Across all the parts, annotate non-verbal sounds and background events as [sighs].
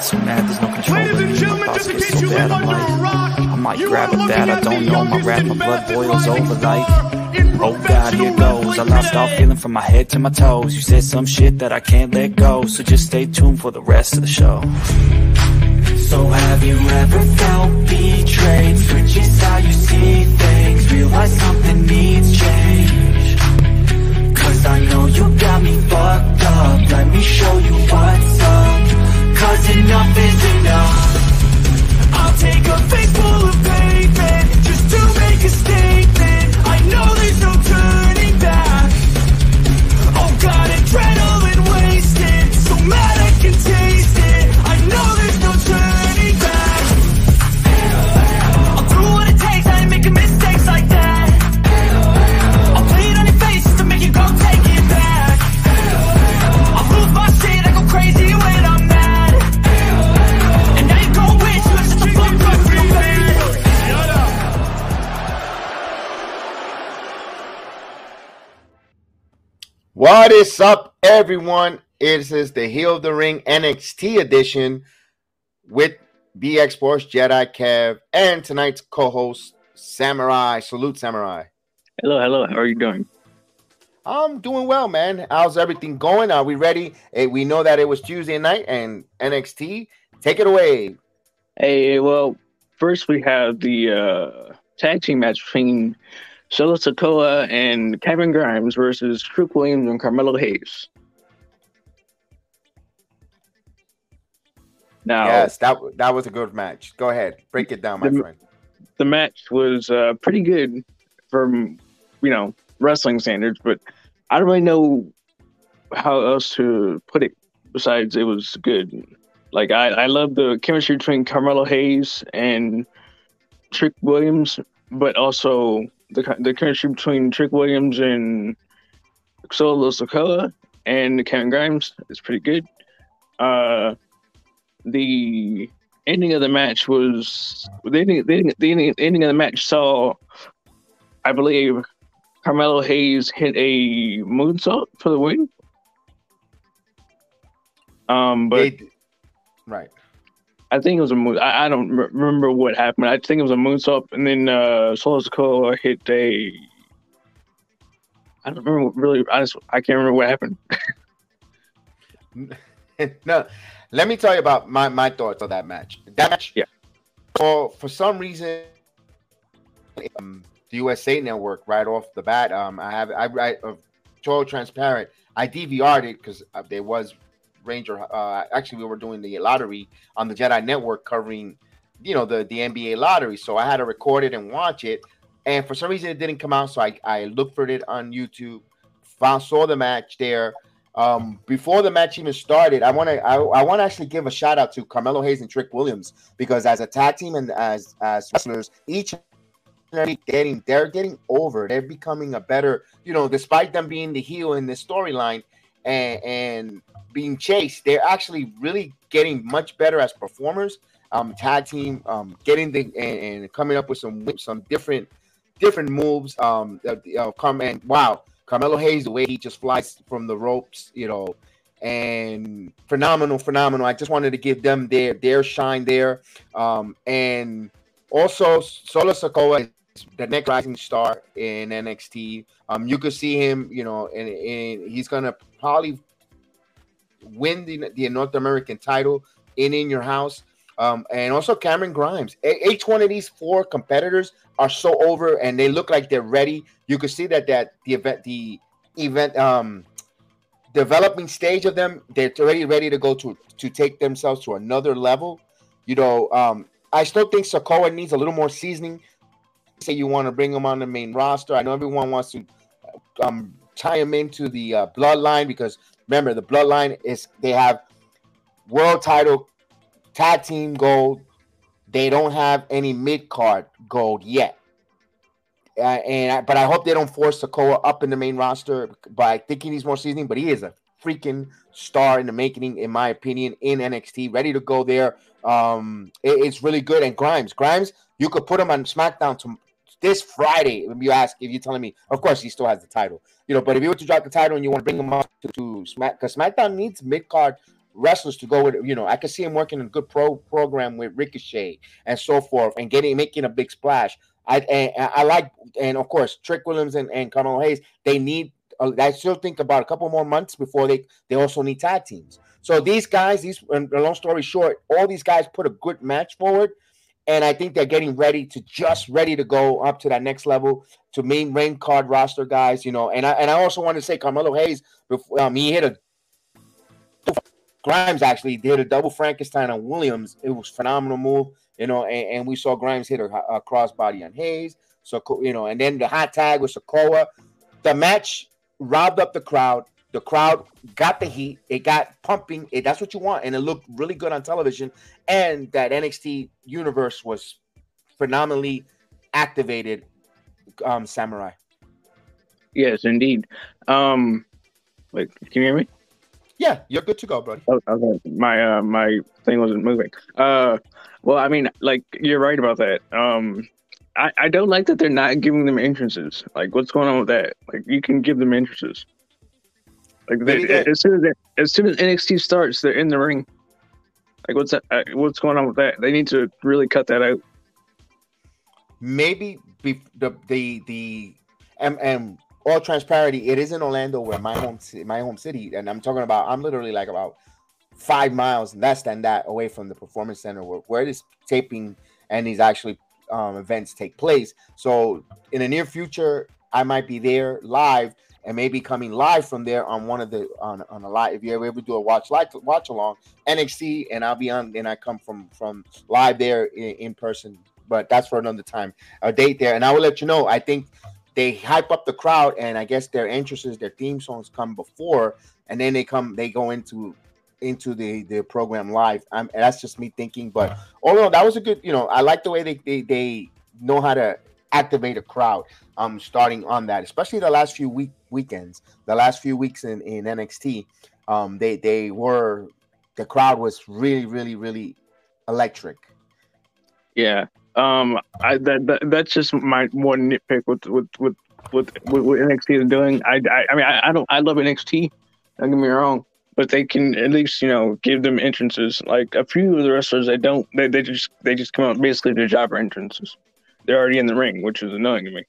get so mad, there's no control in me. My thoughts get so bad, I'm like, I might grab a bat, I don't know, my rap, my blood boils over like, oh God, here goes. I lost all feeling from my head to my toes. You said some shit that I can't let go, so just stay tuned for the rest of the show. So have you ever felt betrayed? Switches how you see things, realize something needs change. Cause I know you got me fucked up, let me show you what's up. Cause enough is enough. I'll take a face full of pavement Just to make a statement What is up, everyone? It is the Heel of the Ring NXT edition with BX Sports Jedi Kev and tonight's co-host Samurai. Salute, Samurai. Hello, hello. How are you doing? I'm doing well, man. How's everything going? Are we ready? Hey, we know that it was Tuesday night and NXT. Take it away. Hey, well, first we have the uh, tag team match between Solo Sikoa and Kevin Grimes versus Trick Williams and Carmelo Hayes. Now, Yes, that that was a good match. Go ahead, break it down, my The- friend. the match was uh, pretty good from you know wrestling standards, but I don't really know how else to put it besides it was good. Like I, I love the chemistry between Carmelo Hayes and Trick Williams, but also the the chemistry between Trick Williams and Solo Sikoa and Kevin Grimes is pretty good. Uh, the ending of the match was the ending, the ending, the ending, ending of the match saw, I believe, Carmelo Hayes hit a moonsault for the win. Um, but right. I think it was a moon. I, I don't re- remember what happened. I think it was a moonsault, and then uh, Solo Sikoa hit a. I don't remember what really. I just I can't remember what happened. [laughs] no, let me tell you about my, my thoughts on that match. That match, Yeah. For for some reason, um, the USA Network right off the bat, um, I have I I uh, total transparent. I DVR'd it because uh, there was Ranger. Uh, actually, we were doing the lottery on the Jedi Network covering, you know, the the NBA lottery. So I had to record it and watch it. And for some reason, it didn't come out. So I I looked for it on YouTube, found saw the match there. Um, before the match even started, I want to I, I want to actually give a shout out to Carmelo Hayes and Trick Williams because as a tag team and as as wrestlers, each every getting they're getting over. They're becoming a better, you know, despite them being the heel in this storyline and and being chased, they're actually really getting much better as performers. Um, tag team, um, getting the and, and coming up with some some different different moves. Um, uh, come and wow, Carmelo Hayes, the way he just flies from the ropes, you know, and phenomenal, phenomenal. I just wanted to give them their their shine there. Um, and also Solo Sikoa is the next rising star in NXT. Um, you could see him, you know, and, and he's gonna probably win the, the North American title in in your house. Um, and also Cameron Grimes. Each one of these four competitors are so over, and they look like they're ready. You could see that that the event, the event, um, developing stage of them, they're already ready to go to to take themselves to another level. You know, um, I still think Sikoa needs a little more seasoning. Say you want to bring him on the main roster. I know everyone wants to um, tie him into the uh, bloodline because remember the bloodline is they have world title tag team gold. They don't have any mid card gold yet. Uh, and I, but I hope they don't force Sikoa up in the main roster by thinking he's more seasoning. But he is a freaking star in the making, in my opinion, in NXT, ready to go there. Um, it- it's really good. And Grimes, Grimes, you could put him on SmackDown to, this Friday. If you ask, if you're telling me, of course he still has the title, you know. But if you were to drop the title and you want to bring him up to, to Smack, because SmackDown needs mid card wrestlers to go with. You know, I could see him working a good pro program with Ricochet and so forth, and getting making a big splash. I and, I like, and of course, Trick Williams and, and Carmelo Hayes. They need. Uh, I still think about a couple more months before they they also need tag teams. So these guys, these and long story short, all these guys put a good match forward, and I think they're getting ready to just ready to go up to that next level to main main card roster guys. You know, and I and I also want to say Carmelo Hayes, before, um, he hit a Grimes actually did a double Frankenstein on Williams. It was phenomenal move, you know, and, and we saw Grimes hit a, a crossbody on Hayes. So you know, and then the hot tag with Sikoa. The match robbed up the crowd. The crowd got the heat. It got pumping. It, that's what you want, and it looked really good on television. And that NXT universe was phenomenally activated. Um, Samurai. Yes, indeed. Um, wait, can you hear me? Yeah, you're good to go, buddy. Oh, okay. My uh, my thing wasn't moving. Uh, well, I mean, like you're right about that. Um, I I don't like that they're not giving them entrances. Like, what's going on with that? Like, you can give them entrances. Like, they, as soon as they, as soon as NXT starts, they're in the ring. Like, what's that? Uh, what's going on with that? They need to really cut that out. Maybe be, the the the and and all transparency, it is in Orlando, where my home my home city, and I'm talking about. I'm literally like about five miles less than that away from the performance center where, where this taping and these actually um, events take place. So in the near future, I might be there live and maybe coming live from there on one of the on, on a live if you ever to do a watch like watch along NXT and I'll be on and I come from from live there in, in person but that's for another time a date there and I will let you know I think they hype up the crowd, and I guess their entrances, their theme songs come before, and then they come, they go into into the the program live. I'm, that's just me thinking, but although that was a good, you know, I like the way they they, they know how to activate a crowd. Um, starting on that, especially the last few week weekends, the last few weeks in in NXT, um, they they were the crowd was really really really electric. Yeah, um, I that, that that's just my one nitpick with with with with, with NXT is doing. I, I I mean I, I don't I love NXT. Don't get me wrong, but they can at least you know give them entrances. Like a few of the wrestlers, they don't. They, they just they just come out basically to jobber entrances. They're already in the ring, which is annoying to me.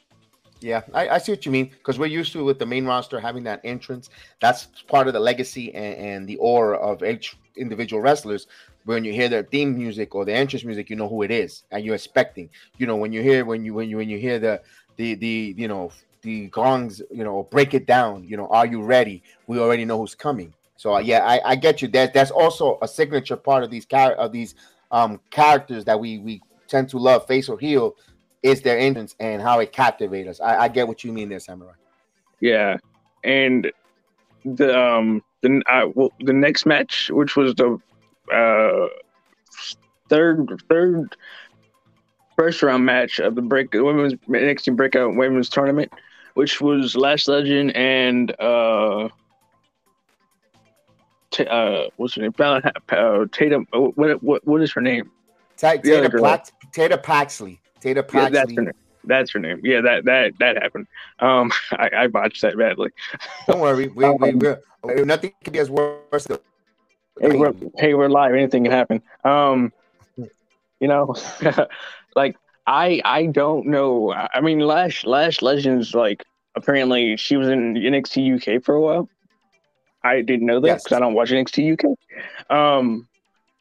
Yeah, I, I see what you mean because we're used to with the main roster having that entrance. That's part of the legacy and, and the aura of each individual wrestlers when you hear their theme music or the entrance music, you know who it is, and you're expecting. You know when you hear when you when you when you hear the the the you know the gongs, you know, break it down. You know, are you ready? We already know who's coming. So uh, yeah, I, I get you. That that's also a signature part of these char- of these um characters that we we tend to love, face or heel, is their entrance and how it captivates us. I, I get what you mean there, Samurai. Yeah, and the um the uh, well, the next match, which was the uh, third third first round match of the break women's NXT breakout women's tournament, which was Lash Legend and uh, t- uh what's her name? Uh, Tatum. Uh, what what what is her name? Tatum Paxley. Paxley. Yeah, that's her name. That's her name. Yeah, that that that happened. Um, [laughs] I, I botched that badly. Don't worry, we, um, we, we, nothing could be as worse hey, we're, hey, we're live. Anything can happen. Um, you know, [laughs] like I I don't know. I mean, Lash Lash Legends like apparently she was in NXT UK for a while. I didn't know that because yes. I don't watch NXT UK. Um,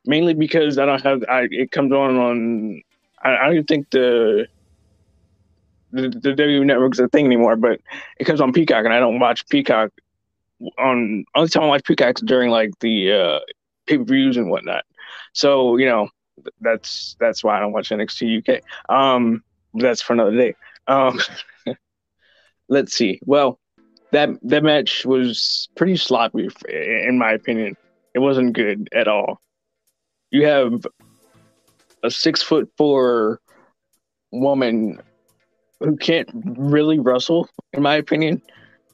mainly because I don't have I it comes on on I, I don't think the the, the W network's a thing anymore, but it comes on Peacock and I don't watch Peacock on only time I watch Peacocks during like the uh, pay per views and whatnot. So you know that's that's why I don't watch NXT UK. Um, that's for another day. Um, [laughs] let's see. Well, that that match was pretty sloppy in my opinion. It wasn't good at all. You have a six foot four woman who can't really wrestle, in my opinion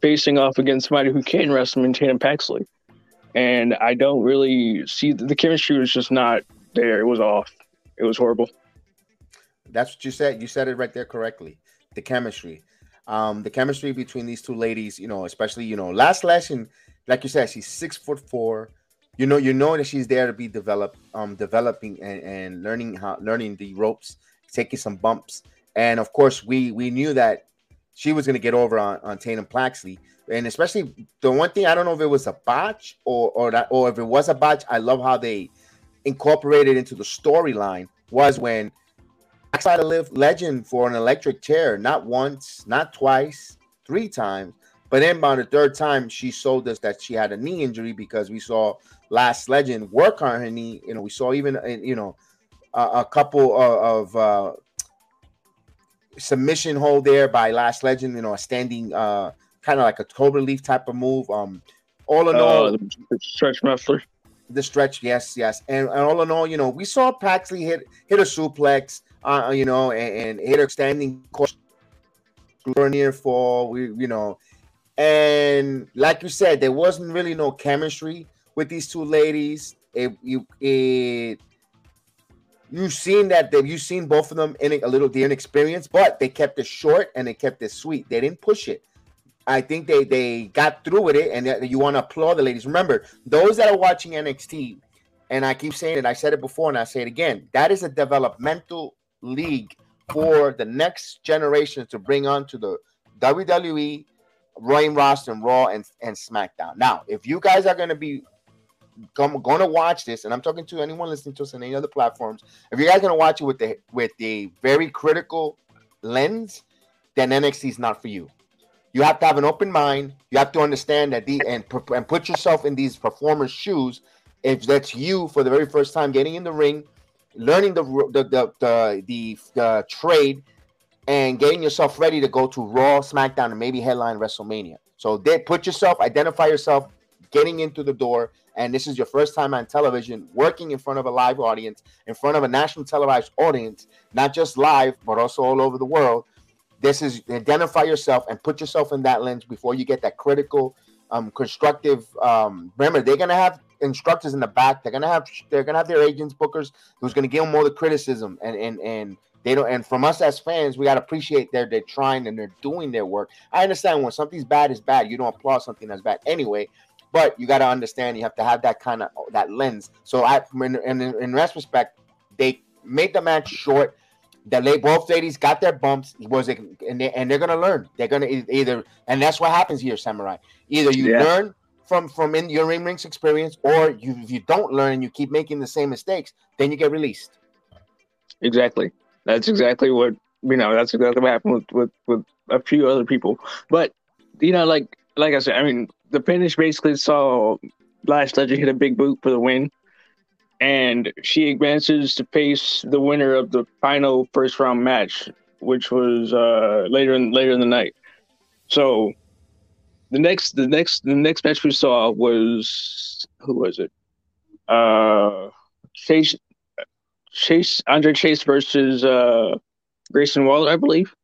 facing off against somebody who can wrestle in Tatum Paxley. And I don't really see the, the chemistry was just not there. It was off. It was horrible. That's what you said. You said it right there correctly. The chemistry. Um, the chemistry between these two ladies, you know, especially, you know, last lesson, like you said, she's six foot four. You know you know that she's there to be developed, um, developing and, and learning how learning the ropes, taking some bumps, and of course we we knew that she was going to get over on on Tatum Paxley, and especially the one thing I don't know if it was a botch or or that or if it was a botch. I love how they incorporated into the storyline was when Backside live legend for an electric chair, not once, not twice, three times. But then by the third time, she showed us that she had a knee injury because we saw Lash Legend work on her knee. You know, we saw even uh, you know a, a couple of, of uh, submission hold there by Lash Legend. You know, a standing uh, kind of like a cobra leaf type of move. Um, all in uh, all, the stretch wrestler. The stretch, yes, yes, and, and all in all, you know, we saw Paxley hit hit a suplex, uh, you know, and, and hit a standing near fall. We, you know, and like you said, there wasn't really no chemistry with these two ladies. It you it you've seen that they've you've seen both of them in a little the inexperience, but they kept it short and they kept it sweet. They didn't push it. I think they they got through with it, and you want to applaud the ladies. Remember, those that are watching NXT, and I keep saying it, I said it before, and I say it again. That is a developmental league for the next generation to bring on to the WWE, roster, and Raw and, and SmackDown. Now, if you guys are going to be going to watch this, and I'm talking to anyone listening to us on any other platforms, if you guys going to watch it with the with the very critical lens, then NXT is not for you. You have to have an open mind. You have to understand that the and and put yourself in these performers' shoes. If that's you for the very first time getting in the ring, learning the the the the, the, the trade, and getting yourself ready to go to Raw, SmackDown, and maybe headline WrestleMania. So they put yourself, identify yourself, getting into the door, and this is your first time on television, working in front of a live audience, in front of a national televised audience, not just live, but also all over the world this is identify yourself and put yourself in that lens before you get that critical, um, constructive. Um, remember, they're gonna have instructors in the back. They're gonna have they're gonna have their agents, bookers, who's gonna give them all the criticism and and and they don't. And from us as fans, we gotta appreciate they're they're trying and they're doing their work. I understand when something's bad is bad. You don't applaud something that's bad anyway. But you got to understand, you have to have that kind of that lens. So I, in, in, in retrospect, they made the match short the late both ladies got their bumps. Was it and, they, and they're gonna learn. They're gonna either and that's what happens here, Samurai. Either you yeah. learn from from in your ring rings experience, or you if you don't learn and you keep making the same mistakes, then you get released. Exactly. That's exactly what you know. That's exactly what happened with with, with a few other people. But you know, like like I said, I mean, the finish basically saw Lash Legend hit a big boot for the win and she advances to face the winner of the final first round match, which was uh, later in later in the night. So the next the next the next match we saw was who was it? Uh, Chase Chase Andre Chase versus uh, Grayson Waller, I believe.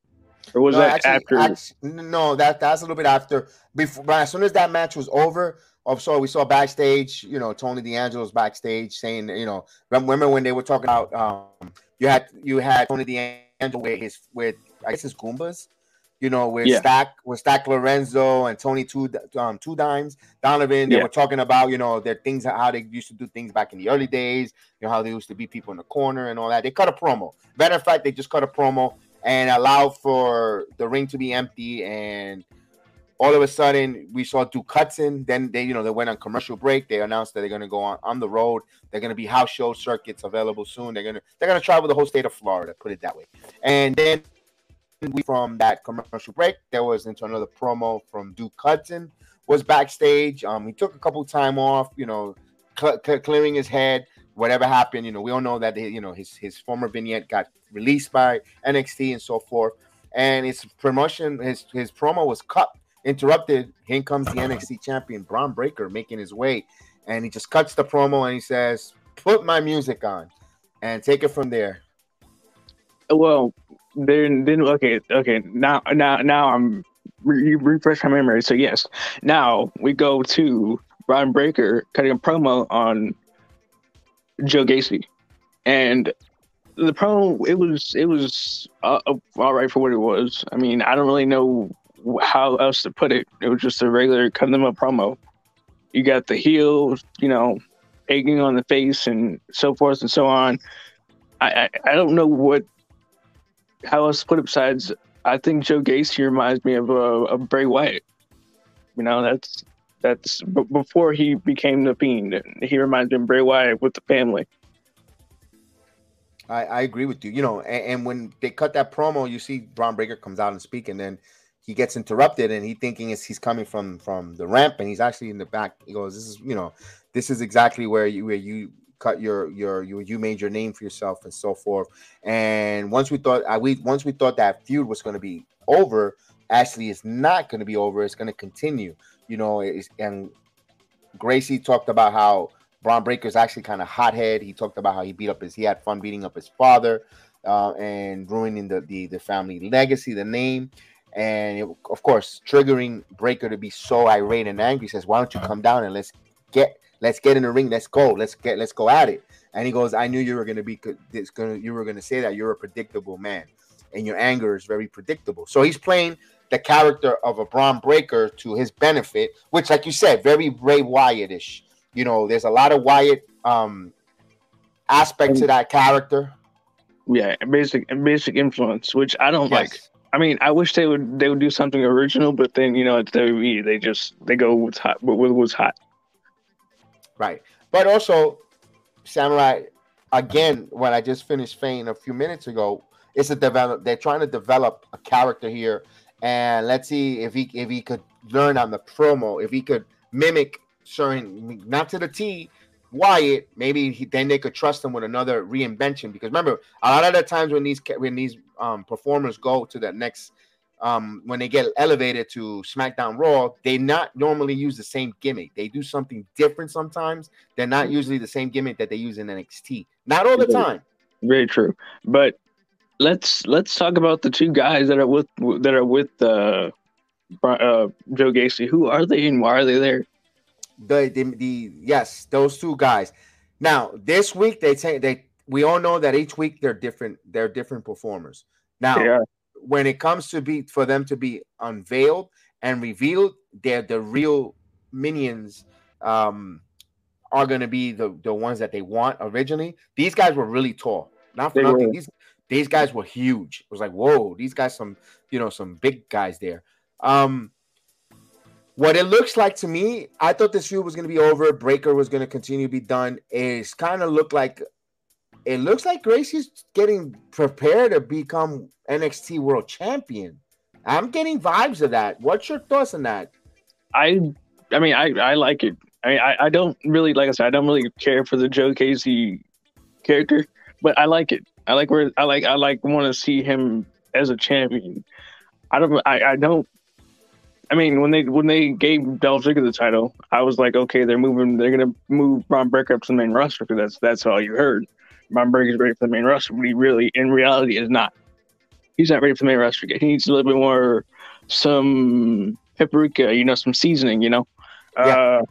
Or was no, that actually, after? Actually, no, that that's a little bit after. Before, but as soon as that match was over, Oh, so we saw backstage, you know, Tony D'Angelo's backstage saying, you know, remember when they were talking about um you had you had Tony D'Angelo with his with I guess his Goombas, you know, with yeah. Stack with Stack Lorenzo and Tony two um two dimes Donovan. They yeah. were talking about, you know, their things how they used to do things back in the early days, you know, how they used to beat people in the corner and all that. They cut a promo. Matter of fact, they just cut a promo and allow for the ring to be empty and all of a sudden we saw Duke Hudson. Then they, you know, they went on commercial break. They announced that they're going to go on on the road. They're going to be house show circuits available soon. They're going to they're going to travel the whole state of Florida. Put it that way. And then we from that commercial break, there was into another promo from Duke Hudson was backstage. Um, he took a couple time off, you know, cl- cl- clearing his head. Whatever happened, you know, we all know that you know his his former vignette got released by NXT and so forth. And his promotion, his his promo was cut interrupted. Here comes the NXT champion Bron Breakker making his way, and he just cuts the promo and he says, "Put my music on," and take it from there. Well, then, then okay, okay. Now, now, now I'm re- refresh my memory. So yes, now we go to Bron Breakker cutting a promo on Joe Gacy, and the promo it was it was uh, all right for what it was. I mean, I don't really know how else to put it. It was just a regular cut them a promo. You got the heel, you know, egging on the face and so forth and so on. I, I, I don't know what how else to put it besides I think Joe Gacy reminds me of uh, of Bray Wyatt. You know, that's that's b- before he became the Fiend. He reminds me of Bray Wyatt with the family. I, I agree with you. You know, and, and, when they cut that promo, you see Bron Breakker comes out and speak, and then he gets interrupted, and he thinking is he's coming from from the ramp, and he's actually in the back. He goes, "This is you know, this is exactly where you where you cut your your you you made your name for yourself and so forth." And once we thought I we once we thought that feud was going to be over, actually, it's not going to be over. It's going to continue. You know, and Gacy talked about how Bron Breakker's actually kind of hothead. He talked about how he beat up his, he had fun beating up his father, uh, and ruining the, the the family legacy, the name, and it, of course triggering Breakker to be so irate and angry. He says, "Why don't you come down and let's get let's get in the ring, let's go, let's get let's go at it." And he goes, "I knew you were gonna be this gonna you were gonna say that you're a predictable man, and your anger is very predictable." So he's playing the character of a Bron Breakker to his benefit, which, like you said, very Bray Wyatt-ish you know, there's a lot of Wyatt um aspect to that character. Yeah, basic basic influence, which I don't yes. like. I mean, I wish they would they would do something original, but then you know it's WWE. They just they go with hot with what's hot. Right, but also Samurai. Again, what I just finished saying a few minutes ago, it's a develop. They're trying to develop a character here, and let's see if he if he could learn on the promo, if he could mimic certain not to the T Wyatt, maybe he, then they could trust him with another reinvention. Because remember, a lot of the times when these when these um, performers go to the next, um, when they get elevated to SmackDown Raw, they not normally use the same gimmick. They do something different sometimes. They're not usually the same gimmick that they use in NXT. Not all the time. Very true. But let's let's talk about the two guys that are with that are with uh, uh, Joe Gacy. Who are they and why are they there? the, the, the yes, those two guys. Now this week they say they we all know that each week they're different. They're different performers. Now yeah. when it comes to be for them to be unveiled and revealed, they're the real minions. Um, are going to be the, the ones that they want originally. These guys were really tall. Not for they nothing. Were. These these guys were huge. It was like, whoa, these guys some you know some big guys there. Um, what it looks like to me, I thought this feud was going to be over. Breakker was going to continue to be done. It's kind of looked like it looks like Gacy's getting prepared to become NXT World Champion. I'm getting vibes of that. What's your thoughts on that? I, I mean, I, I like it. I mean, I, I don't really like I said, I don't really care for the Joe Gacy character, but I like it. I like where I like I like want to see him as a champion. I don't I, I don't I mean, when they when they gave Dolph Ziggler the title, I was like, okay, they're moving, they're gonna move Bron Breakker up to the main roster because that's that's all you heard. Bron Breakker's ready for the main roster, but he really, in reality, is not. He's not ready for the main roster yet. He needs a little bit more, some paprika, you know, some seasoning, you know. Yeah. Uh,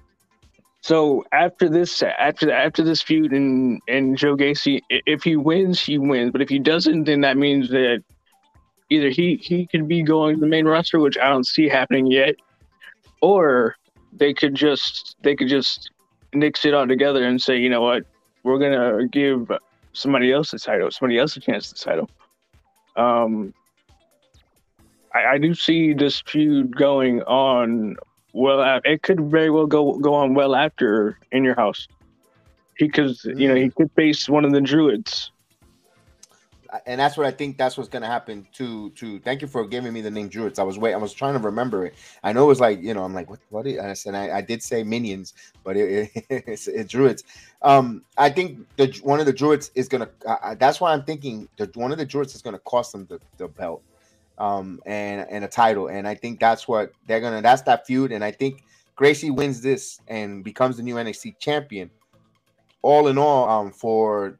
so after this, after after this feud and and Joe Gacy, if he wins, he wins. But if he doesn't, then that means that either he he could be going to the main roster, which I don't see happening yet, or they could just they could just nix it all together and say, you know what, we're gonna give somebody else the title, somebody else a chance to title. Um, I, I do see this feud going on well. It could very well go go on well after in your house, because you know he could face one of the druids and that's what I think that's what's gonna happen to to thank you for giving me the name Druids. I was wait, I was trying to remember it. I know it was like, you know, I'm like, what what is I said I, I did say minions, but it, it, [laughs] it's, it's Druids. Um, I think the one of the Druids is gonna uh, that's why I'm thinking that one of the Druids is gonna cost them the, the belt um and and a title. And I think that's what they're gonna that's that feud. And I think Gacy wins this and becomes the new NXT champion. All in all, um, for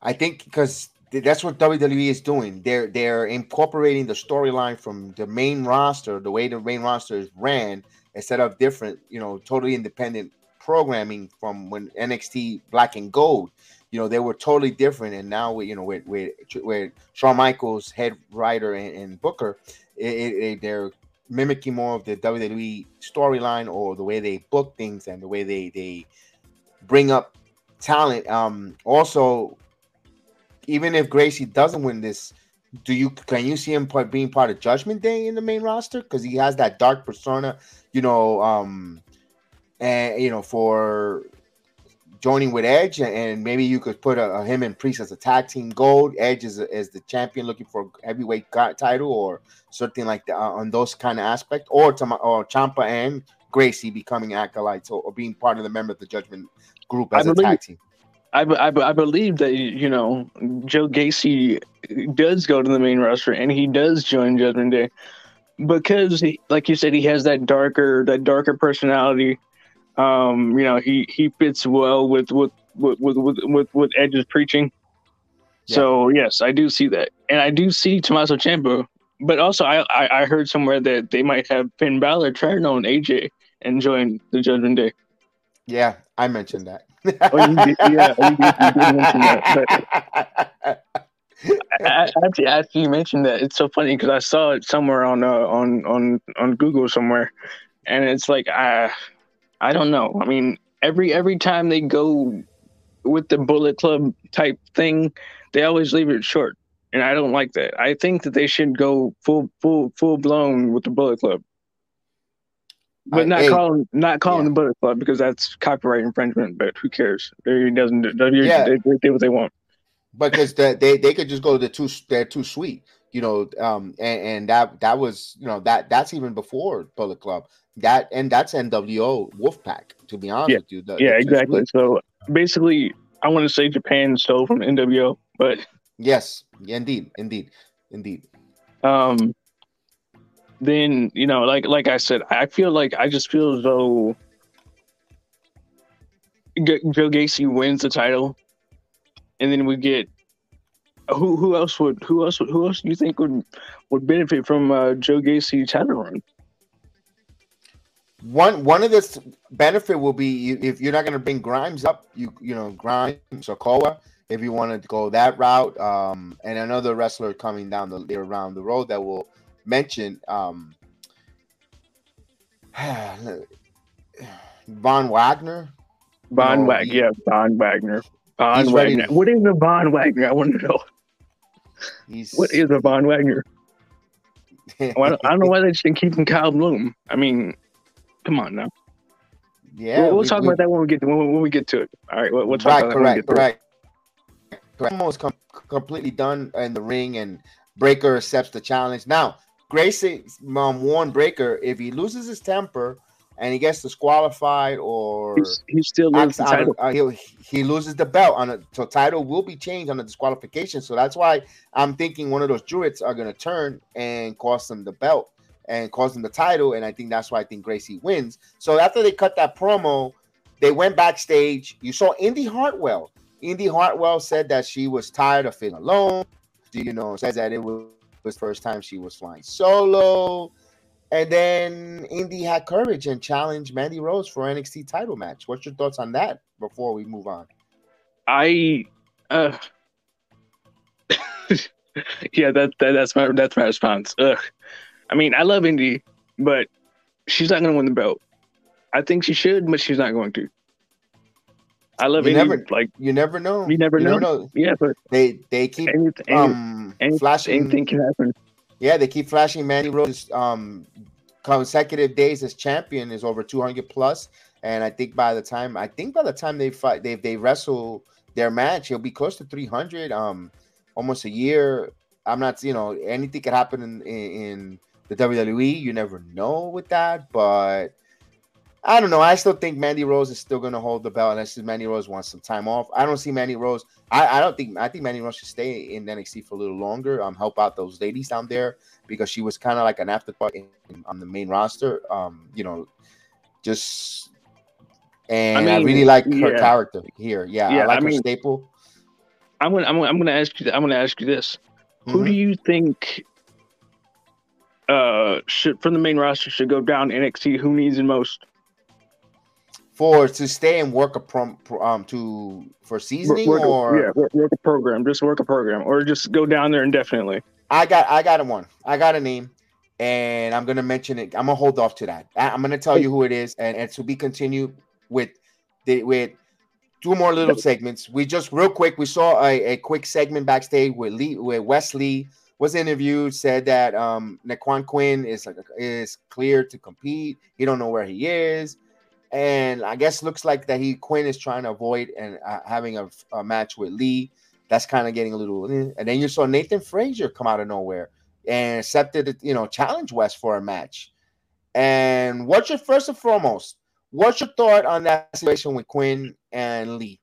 I think because that's what WWE is doing. They're they're incorporating the storyline from the main roster, the way the main roster is ran, instead of different, you know, totally independent programming from when NXT Black and Gold. You know, they were totally different, and now with you know with with, with Shawn Michaels, head writer and, and Booker, it, it, they're mimicking more of the WWE storyline or the way they book things and the way they they bring up talent. Um, also, even if Gacy doesn't win this, do you can you see him part, being part of Judgment Day in the main roster because he has that dark persona, you know, um, and you know for joining with Edge, and maybe you could put a, a him and Priest as a tag team gold. Edge is, is the champion looking for heavyweight title or something like that uh, on those kind of aspect, or to or Ciampa and Gacy becoming acolytes or, or, being part of the member of the Judgment group as I a believe, tag team. I, I, I believe that you know Joe Gacy does go to the main roster and he does join Judgment Day because, he, like you said, he has that darker that darker personality um, you know, he he fits well with with with with with, with Edge's preaching. Yeah. So yes, I do see that, and I do see Tommaso Ciampa. But also, I, I, I heard somewhere that they might have Finn Balor turn on AJ and join the Judgment Day. Yeah, I mentioned that. oh, you did, yeah, you did, you did mention that. [laughs] actually, after you mentioned that, it's so funny because I saw it somewhere on uh, on on on Google somewhere, and it's like I I don't know. I mean, every every time they go with the Bullet Club type thing, they always leave it short, and I don't like that. I think that they should go full full full blown with the Bullet Club, but not hey, calling not calling yeah. the Bullet Club because that's copyright infringement. But who cares? They doesn't. They, yeah. they, they do what they want. Because the, they they could just go to the too they're too sweet you know um and, and that that was you know that that's even before bullet club that and that's NWO Wolfpack. To be honest yeah. with you, the, yeah, exactly. So basically, I want to say Japan stole from NWO, but yes, indeed, indeed, indeed. Um, then you know, like like I said, I feel like I just feel as though Joe Gacy wins the title, and then we get who who else would who else would, who else do you think would would benefit from uh, Joe Gacy title run? one one of this benefit will be if you're not going to bring Grimes up, you you know Grimes or Koa, if you want to go that route, um, and another wrestler coming down the around the road that will mention um, [sighs] Von Wagner. Von Wagner, yeah, Von Wagner. Von Wagner. To, what is a Von Wagner? I want to know. What is a Von Wagner? [laughs] well, I don't know why they just keep him Kyle Bloom. I mean, Come on now. Yeah, we'll, we'll we, talk we, about that when we get to, when, when, we get to it. All right, we'll, we'll talk right, about correct, that. Correct, correct. Almost com- completely done in the ring, and Breakker accepts the challenge. Now, Gacy um, warned Breakker if he loses his temper and he gets disqualified or He's, he still loses the title. Of, uh, he loses the belt on it. So title will be changed on the disqualification. So that's why I'm thinking one of those druids are going to turn and cost him the belt and causing the title. And I think that's why I think Gacy wins. So after they cut that promo, they went backstage. You saw Indi Hartwell. Indi Hartwell said that she was tired of feeling alone. Do you know, says that it was the first time she was flying solo. And then Indi had courage and challenged Mandy Rose for NXT title match. What's your thoughts on that before we move on? I uh [laughs] yeah, that, that that's my that's my response. Ugh. I mean, I love Indi, but she's not going to win the belt. I think she should, but she's not going to. I love you Indi. Never, like you never know. You never, you know. never know. Yeah, but they they keep anything, um anything, flashing. Anything can happen. Yeah, they keep flashing. Mandy Rose um consecutive days as champion is over 200 plus, and I think by the time I think by the time they fight they they wrestle their match, he'll be close to 300. Um, almost a year. I'm not, you know, anything could happen in in the WWE. You never know with that, but I don't know. I still think Mandy Rose is still going to hold the belt unless Mandy Rose wants some time off. I don't see Mandy Rose. I, I don't think. I think Mandy Rose should stay in NXT for a little longer. Um, help out those ladies down there because she was kind of like an afterthought in, on the main roster. Um, you know, just and I, mean, I really like her yeah. character here. Yeah, yeah I like I her mean, staple. I'm gonna, I'm gonna, I'm gonna ask you. I'm gonna ask you this: mm-hmm. Who do you think uh should from the main roster should go down NXT? Who needs the most? For to stay and work a prom um to for seasoning work, or yeah work, work, a program just work a program or just go down there indefinitely. I got I got a one I got a name and I'm gonna mention it. I'm gonna hold off to that. I'm gonna tell you who it is, and, and to be continued with the with two more little segments. We just real quick, we saw a, a quick segment backstage with Lee, with Wes Lee was interviewed, said that um Naquan Quinn is like is clear to compete. He don't know where he is, and I guess looks like that he Quinn is trying to avoid and uh, having a, a match with Lee. That's kind of getting a little. Eh. And then you saw Nathan Frazer come out of nowhere and accepted, you know, challenge West for a match. And what's your first and foremost? What's your thought on that situation with Quinn and Lee?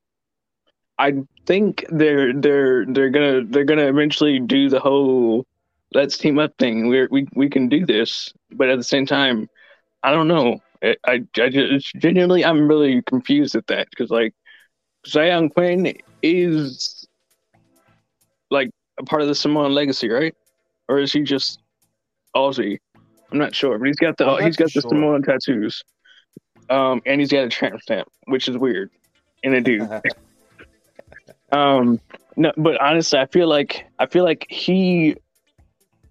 I think they're they're they're gonna they're gonna eventually do the whole let's team up thing. We're, we we can do this, but at the same time, I don't know. I I, I just genuinely I'm really confused at that because like Xyon Quinn is like a part of the Samoan legacy, right? or is he just Aussie? I'm not sure, but he's got the he's got the sure. Samoan tattoos, um, and he's got a tramp stamp, which is weird in a dude. [laughs] um, no, but honestly, I feel like I feel like he,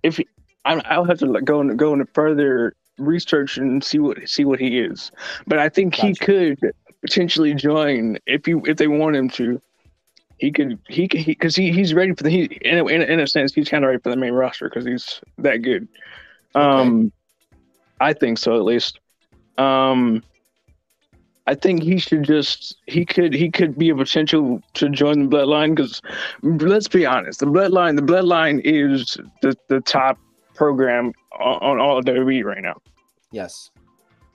if he, I, will have to go and go into further research and see what see what he is, but I think gotcha. he could potentially join if you if they want him to he could he because he, he, he's ready for the he in a, in a, in a sense he's kind of ready for the main roster because he's that good. Um, okay. I think so at least. Um, I think he should just he could he could be a potential to join the bloodline because let's be honest, the bloodline the bloodline is the the top program on, on all of WWE right now. Yes,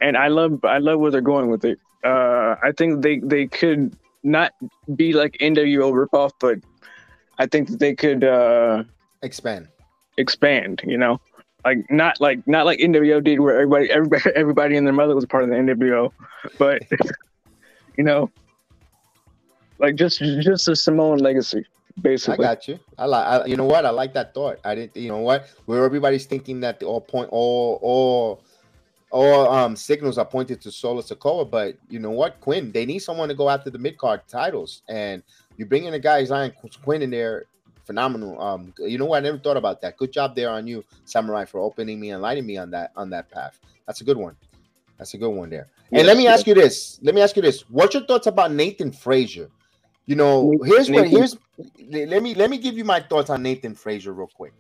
and I love I love where they're going with it. Uh, I think they they could not be like NWO ripoff, but I think that they could uh, expand. Expand, you know, like not like not like NWO did, where everybody everybody [laughs] everybody and their mother was part of the NWO, but [laughs] you know, like just just a Samoan legacy. Basically. I got you. I like. you know what? I like that thought. I didn't. You know what? Where everybody's thinking that the all point, all, all all um, signals are pointed to Solo Sikoa, but you know what, Quinn? They need someone to go after the mid card titles, and you bring in a guy Xyon Quinn in there, phenomenal. Um, you know what? I never thought about that. Good job there on you, Samurai, for opening me and lighting me on that on that path. That's a good one. That's a good one there. Yes, and let me yes. ask you this. Let me ask you this. What's your thoughts about Nathan Frazer? You know, here's what here's let me let me give you my thoughts on Nathan Frazer real quick.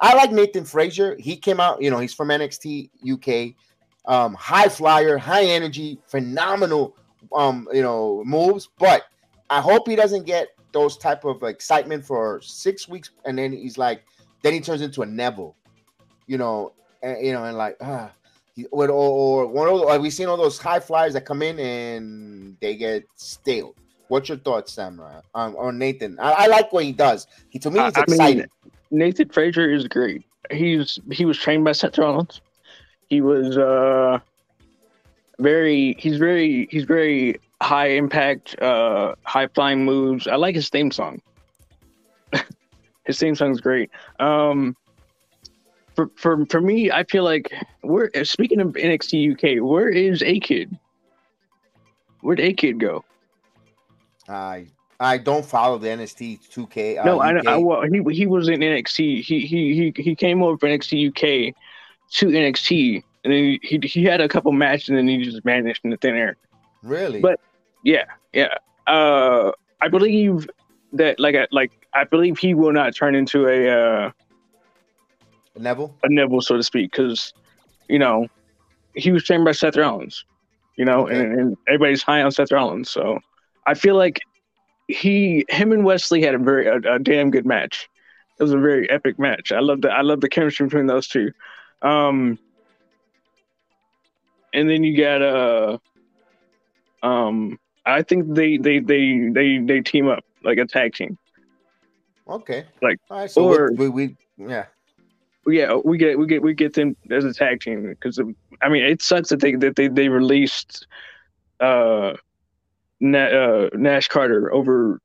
I like Nathan Frazer. He came out, you know, he's from NXT UK um, high flyer, high energy, phenomenal, um, you know, moves. But I hope he doesn't get those type of excitement for six weeks, and then he's like, then he turns into a Neville, you know, and, you know, and like, ah, or, or one of those, we've seen all those high flyers that come in and they get stale. What's your thoughts, Samurai, um, or Nathan? I, I like what he does. He to me, he's exciting. Mean, Nathan Frazer is great. He's he was trained by Seth Rollins. He was uh very he's very he's very high impact, uh high flying moves. I like his theme song. [laughs] his theme song is great. Um for, for for me, I feel like we're speaking of NXT UK, where is A Kid? Where'd A Kid go? I I don't follow the NXT 2K. Uh, no, I, I well, he he was in NXT. He he he he came over for NXT UK to NXT, and then he he had a couple matches, and then he just vanished in the thin air. Really? But yeah, yeah. Uh, I believe that like like I believe he will not turn into a uh, a Neville, a Neville, so to speak, because you know he was trained by Seth Rollins, you know, okay. and, and everybody's high on Seth Rollins. So I feel like he, him, and Wes Lee had a very a, a damn good match. It was a very epic match. I love the I love the chemistry between those two. Um, and then you got uh, um, I think they they they they they team up like a tag team. Okay. Like right, so or we, we, we yeah yeah we get we get we get them as a tag team because I mean it sucks that they that they they released uh, Na- uh Nash Carter over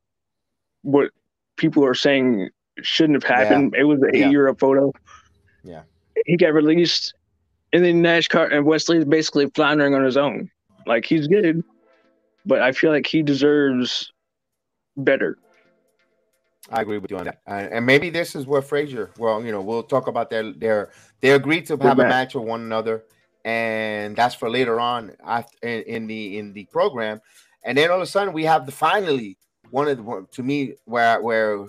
what people are saying shouldn't have happened. Yeah. It was an eight year up photo. Yeah he got released, and then Nash Carter and Wes Lee is basically floundering on his own. Like he's good, but I feel like he deserves better. I agree with you on that. And maybe this is where Frazer. Well, you know, we'll talk about their their they agreed to have a match with one another, and that's for later on in, in the in the program. And then all of a sudden we have the finally one of the to me where where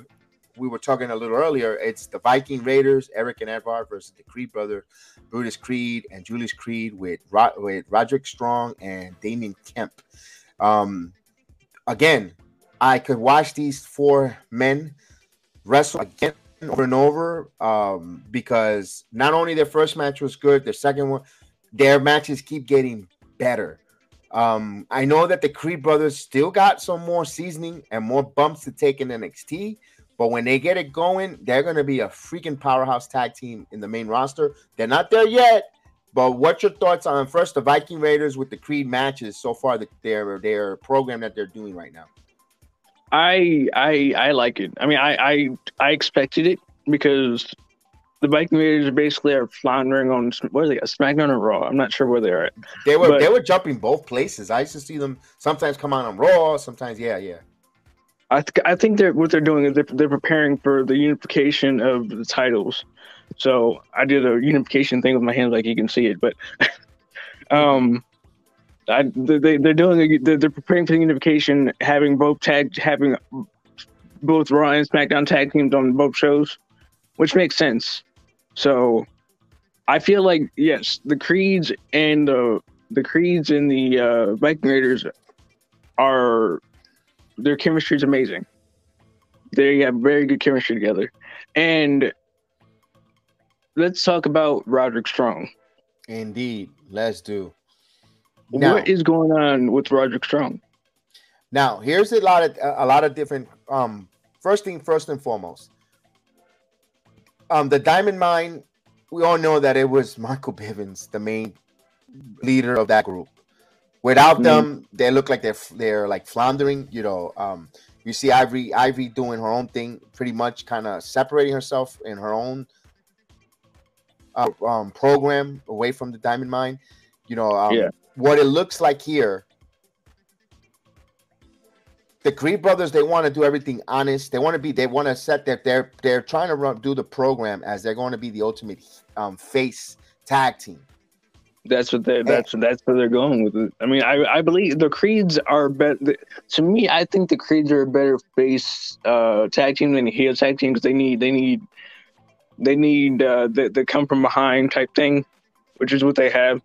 we were talking a little earlier. It's the Viking Raiders, Erik and Edvard versus the Creed brothers, Brutus Creed and Julius Creed with with Roderick Strong and Damon Kemp. Um, again, I could watch these four men wrestle again over and over um, because not only their first match was good, their second one, their matches keep getting better. Um, I know that the Creed brothers still got some more seasoning and more bumps to take in NXT, but when they get it going, they're going to be a freaking powerhouse tag team in the main roster. They're not there yet, but what's your thoughts on first the Viking Raiders with the Creed matches so far? The, their their program that they're doing right now. I I I like it. I mean, I I I expected it because the Viking Raiders basically are floundering on where are they? A SmackDown or Raw? I'm not sure where they're at. They were but, they were jumping both places. I used to see them sometimes come on on Raw, sometimes yeah, yeah. I th- I think that what they're doing is they're, they're preparing for the unification of the titles. So I did a unification thing with my hands, like you can see it, but [laughs] um, I, they they're doing they're, they're preparing for the unification, having both tag having both Raw and SmackDown tag teams on both shows, which makes sense. So I feel like yes, the creeds and the the creeds and the uh, Viking Raiders are their chemistry is amazing. They have very good chemistry together, and let's talk about Roderick Strong. Indeed, let's do. Now, what is going on with Roderick Strong? Now, here's a lot of a lot of different. Um, first thing, first and foremost, um, the Diamond Mine. We all know that it was Michael Bivens, the main leader of that group. Without mm-hmm. them, they look like they're they're like floundering. You know, um, you see Ivory Ivory doing her own thing, pretty much kind of separating herself in her own uh, um, program away from the Diamond Mine. You know, um, yeah what it looks like here the Creed brothers they want to do everything honest. They want to be they want to set that they're they're trying to run do the program as they're going to be the ultimate um, face tag team. That's what they that's that's where they're going with it. I mean, I I believe the Creeds are better. To me, I think the Creeds are a better face uh, tag team than heel tag team because they need they need they need uh, the the come from behind type thing, which is what they have.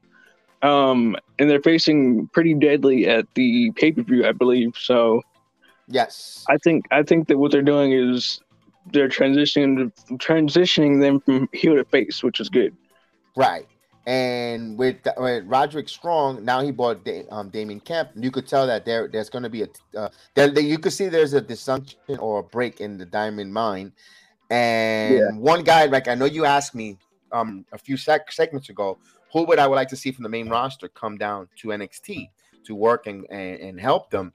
Um, and they're facing pretty deadly at the pay per view, I believe. So, yes, I think I think that what they're doing is they're transitioning transitioning them from heel to face, which is good. Right. And with, with Roderick Strong, now he bought da- um, Damon Kemp. You could tell that there there's going to be a uh, there, there, you could see there's a dysfunction or a break in the Diamond Mine. And yeah. one guy, like I know you asked me um a few sec- segments ago, who would I would like to see from the main roster come down to NXT to work and, and, and help them?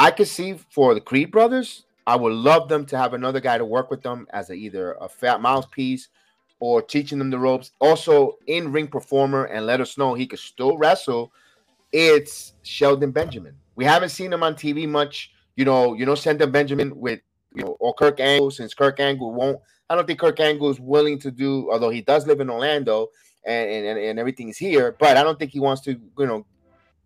I could see for the Creed brothers, I would love them to have another guy to work with them as a, either a fat mouthpiece or teaching them the ropes. Also, in ring performer and let us know he could still wrestle. It's Shelton Benjamin. We haven't seen him on TV much. You know, you know, Shelton Benjamin with you know, or Kurt Angle, since Kurt Angle won't. I don't think Kurt Angle is willing to do, although he does live in Orlando and, and, and everything's here. But I don't think he wants to, you know,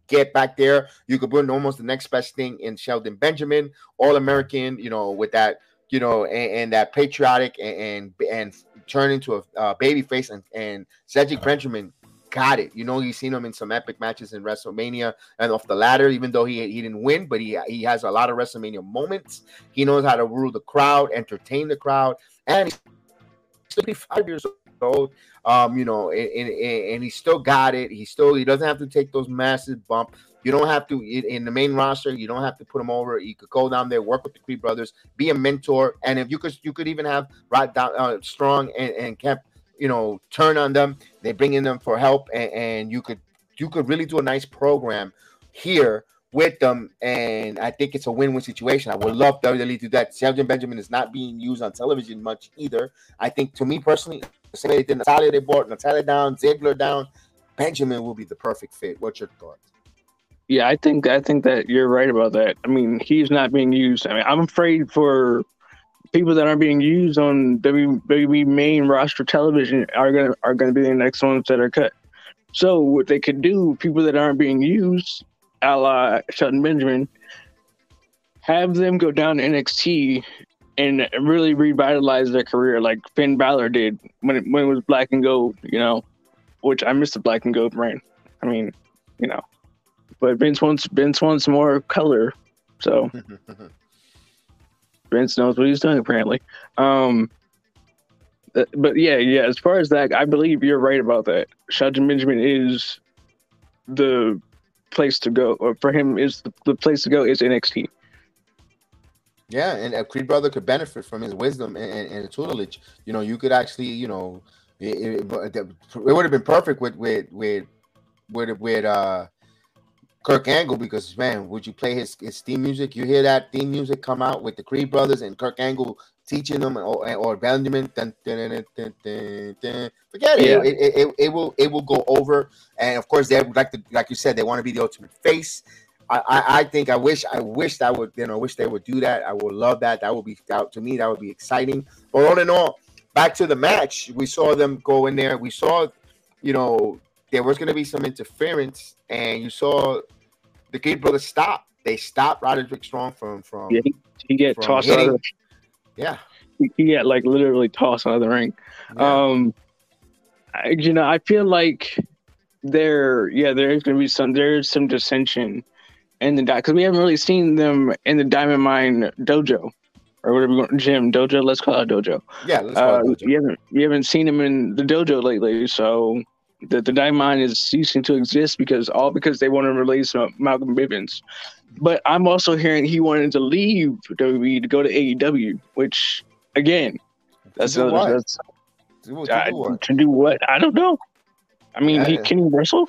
get back there. You could put almost the next best thing in Shelton Benjamin, All American, you know, with that, you know, and, and that patriotic and and, and turn into a uh, baby face. And, and Cedric Benjamin got it. You know, you've seen him in some epic matches in WrestleMania and off the ladder, even though he, he didn't win, but he, he has a lot of WrestleMania moments. He knows how to rule the crowd, entertain the crowd, and he's 35 years old. Um, you know, and, and, and he still got it. He still he doesn't have to take those massive bump. You don't have to in the main roster. You don't have to put him over. You could go down there, work with the Creed brothers, be a mentor, and if you could, you could even have right down uh, strong and, and kept you know turn on them. They bring in them for help, and, and you could you could really do a nice program here with them, and I think it's a win-win situation. I would love WWE to do that. Shelton Benjamin is not being used on television much either. I think, to me personally, the same way they did Natalya, they brought Natalya down, Ziggler down. Benjamin will be the perfect fit. What's your thoughts? Yeah, I think I think that you're right about that. I mean, he's not being used. I mean, I'm afraid for people that aren't being used on WWE main roster television are gonna are gonna be the next ones that are cut. So what they could do, people that aren't being used, a la Shelton Benjamin, have them go down to NXT and really revitalize their career like Finn Balor did when it, when it was black and gold, you know, which I missed the black and gold reign. I mean, you know, but Vince wants Vince wants more color, so [laughs] Vince knows what he's doing apparently. Um, but yeah, yeah. As far as that, I believe you're right about that. Shelton Benjamin is the place to go, or for him is the, the place to go is NXT. Yeah, and a Creed brother could benefit from his wisdom and, and, tutelage. You know, you could actually, you know, it, it, it would have been perfect with with with with with uh Kurt Angle because man, would you play his, his theme music? You hear that theme music come out with the Creed brothers and Kurt Angle teaching them or, or Benjamin. Dun, dun, dun, Forget it. Yeah. It, it, it. It will it will go over. And of course, they like the like you said, they want to be the ultimate face. I, I, I think I wish I wish that would you know wish they would do that. I would love that. That would be that, to me that would be exciting. But all in all, back to the match, we saw them go in there. We saw, you know, there was going to be some interference, and you saw the Creed brothers stop. They stopped Roderick Strong from from. Yeah, he, he get tossed hitting. out. Of the, yeah, he, he get like literally tossed out of the ring. Yeah. Um, I, you know, I feel like there, yeah, there's gonna be some there's some dissension in the because we haven't really seen them in the Diamond Mine dojo or whatever gym dojo. Let's call it dojo. Yeah, let's call uh, it dojo. You haven't you haven't seen him in the dojo lately, so the, the Diamond Mine is ceasing to exist because all because they want to release Malcolm Bivens. But I'm also hearing he wanted to leave WWE to go to AEW, which again, that's to another, that's do, to, do what? to do what? I don't know. I mean, yeah, he can he wrestle,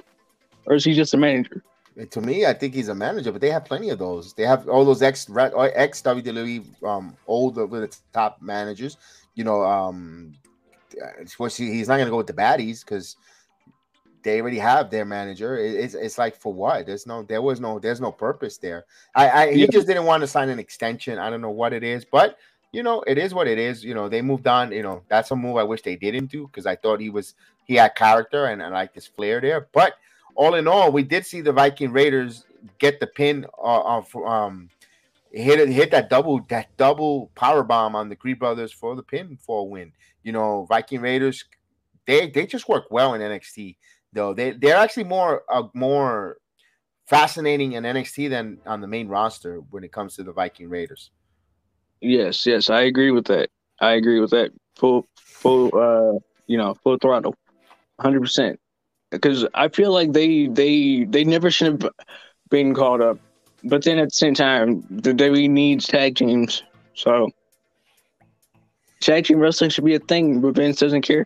or is he just a manager? To me, I think he's a manager, but they have plenty of those. They have all those ex ex WWE um old with the top managers. You know, um, he's not going to go with the baddies because they already have their manager. It's it's like for what? There's no there was no there's no purpose there. I, I he just didn't want to sign an extension. I don't know what it is, but you know it is what it is. You know they moved on. You know that's a move I wish they didn't do because I thought he was he had character and I like his flair there. But all in all, we did see the Viking Raiders get the pin uh, um hit hit that double that double power bomb on the Creed brothers for the pin for a win. You know Viking Raiders they they just work well in NXT though. They they're actually more uh, more fascinating in NXT than on the main roster when it comes to the Viking Raiders. Yes, yes, I agree with that. I agree with that. Full full uh you know, full throttle. 100%. Cuz I feel like they they they never should have been called up. But then at the same time, the WWE needs tag teams. So tag team wrestling should be a thing, but Vince doesn't care.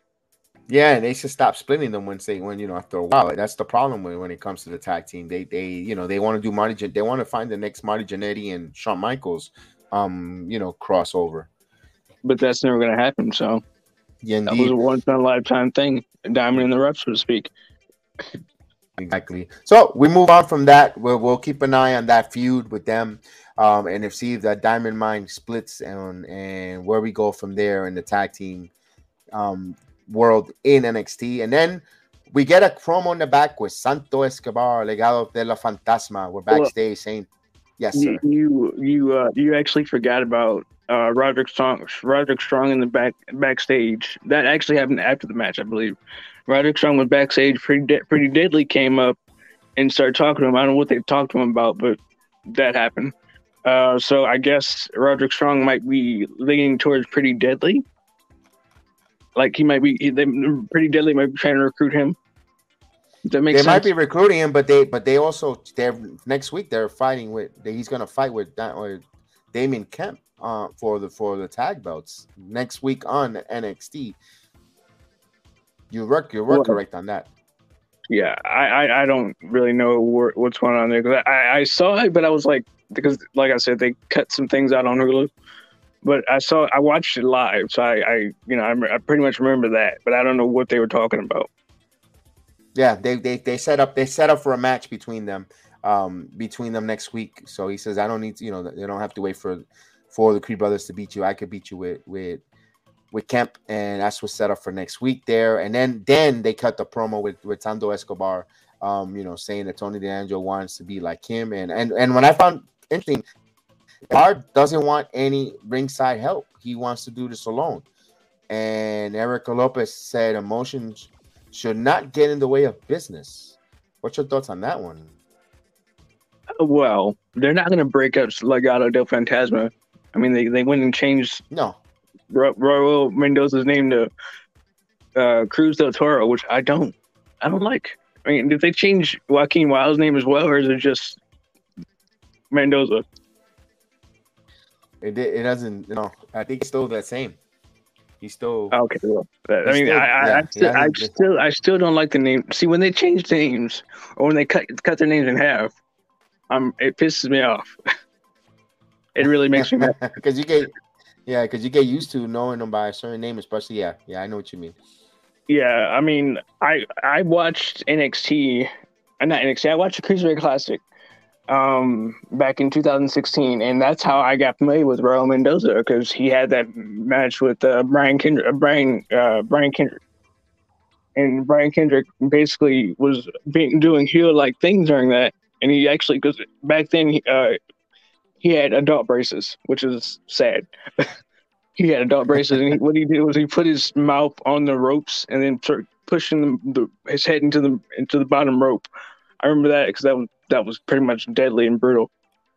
Yeah, and they should stop splitting them when they when you know after a while. That's the problem when, when it comes to the tag team. They they you know they want to do Marty. They want to find the next Marty Jannetty and Shawn Michaels, um, you know, crossover. But that's never going to happen. So yeah, that was a once in a lifetime thing, diamond in the rough, so to speak. Exactly. So we move on from that. We'll, we'll keep an eye on that feud with them, um, and if see if that Diamond Mine splits and and where we go from there in the tag team um, world in NXT. And then we get a promo on the back with Santo Escobar, Legado del Fantasma. We're backstage well, saying, "Yes, sir." You you uh, you actually forgot about uh, Roderick Strong. Roderick Strong in the back backstage. That actually happened after the match, I believe. Roderick Strong was backstage. Pretty de- pretty deadly came up and started talking to him. I don't know what they talked to him about, but that happened. Uh, so I guess Roderick Strong might be leaning towards pretty deadly. Like he might be, they pretty deadly. Might be trying to recruit him. That makes they sense? might be recruiting him, but they but they also they're next week they're fighting with he's gonna fight with that or Damon Kemp uh, for the for the tag belts next week on NXT. You work you work well, correct on that. Yeah, I, I, I don't really know what's going on there because I, I saw it, but I was like because like I said they cut some things out on Hulu but I saw I watched it live, so I, I you know I, I, pretty much remember that, but I don't know what they were talking about. Yeah, they they they set up they set up for a match between them, um, between them next week. So he says I don't need to, you know they don't have to wait for for the Creed brothers to beat you. I could beat you with with with Kemp, and that's what's set up for next week there. And then then they cut the promo with with Santos Escobar, um, you know, saying that Tony D'Angelo wants to be like him. And and and when I found interesting, Bart doesn't want any ringside help. He wants to do this alone. And Elektra Lopez said emotions should not get in the way of business. What's your thoughts on that one? Well, they're not going to break up Legado del Fantasma. I mean, they, they went and changed No, Ro- Raul Mendoza's name to uh, Cruz del Toro, which I don't, I don't like. I mean, did they change Joaquin Wilde's name as well, or is it just Mendoza? It it doesn't. You no, know, I think it's still the same. He's still Okay, well, that- I mean, still- I, I, yeah, I, still, I still, I still don't like the name. See, when they change names or when they cut cut their names in half, um, it pisses me off. [laughs] it really makes me mad. [laughs] because you get yeah because you get used to knowing them by a certain name, especially yeah yeah I know what you mean. Yeah, I mean, I I watched NXT, uh, not NXT. I watched the Cruiserweight Classic, um, back in 2016, and that's how I got familiar with Raul Mendoza because he had that match with uh, Brian Kendrick, uh, Brian uh, Brian Kendrick, and Brian Kendrick basically was being doing heel like things during that, and he actually because back then he, uh, he had adult braces, which is sad. [laughs] he had adult braces, and he, what he did was he put his mouth on the ropes and then started pushing the, the, his head into the into the bottom rope. I remember that because that was that was pretty much deadly and brutal.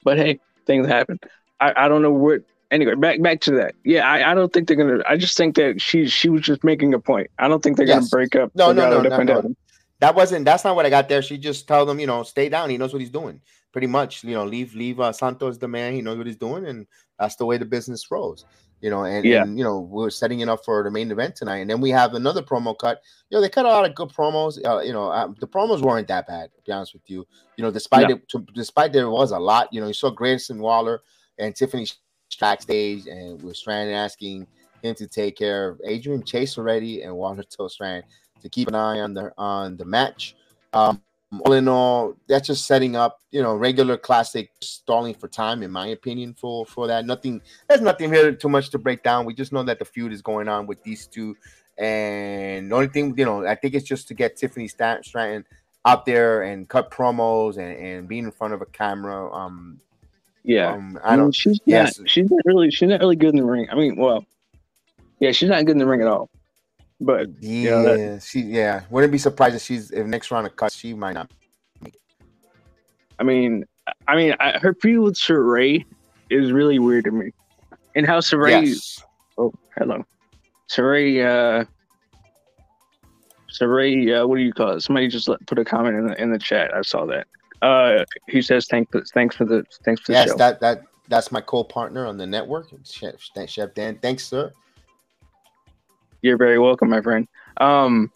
But hey, things happen. I, I don't know what. Anyway, back back to that. Yeah, I, I don't think they're gonna. I just think that she she was just making a point. I don't think they're Yes. gonna break up. No, no, no, no, no. That wasn't that's not what I got there. She just told them you know stay down. He knows what he's doing. Pretty much you know leave leave uh, Santos the man. He knows what he's doing, and that's the way the business rolls. You know, and, Yeah. and you know we're setting it up for the main event tonight, and then we have another promo cut. You know, they cut a lot of good promos. Uh, you know, um, the promos weren't that bad. To be honest with you, you know, despite No. it, to, despite there was a lot. You know, you saw Grayson Waller and Tiffany backstage, and we're Strand asking him to take care of Andre Chase already and Waller Till Strand to keep an eye on the on the match. Um, all in all, that's just setting up, you know, regular classic stalling for time, in my opinion, for for that. Nothing, there's nothing here too much to break down. We just know that the feud is going on with these two, and the only thing, you know, I think it's just to get Tiffany Stratton out there and cut promos and, and being in front of a camera. Um, Yeah, um, I I mean, don't. she's yes. not. She's not really. She's not really good in the ring. I mean, well, yeah, she's not good in the ring at all. But Yeah, know, that- she. Yeah, wouldn't be surprised if she's if next round of cuts she might not. I mean, I mean, I, her feud with Saray is really weird to me. And how Saray, Yes. oh, hello, Saray, uh, Saray, uh, what do you call it? Somebody just let, put a comment in the in the chat. I saw that. Uh, he says thanks, thanks for the thanks for the Yes, show. that that that's my co-partner on the network, Chef, Chef Dan. Thanks, sir. You're very welcome, my friend. Um,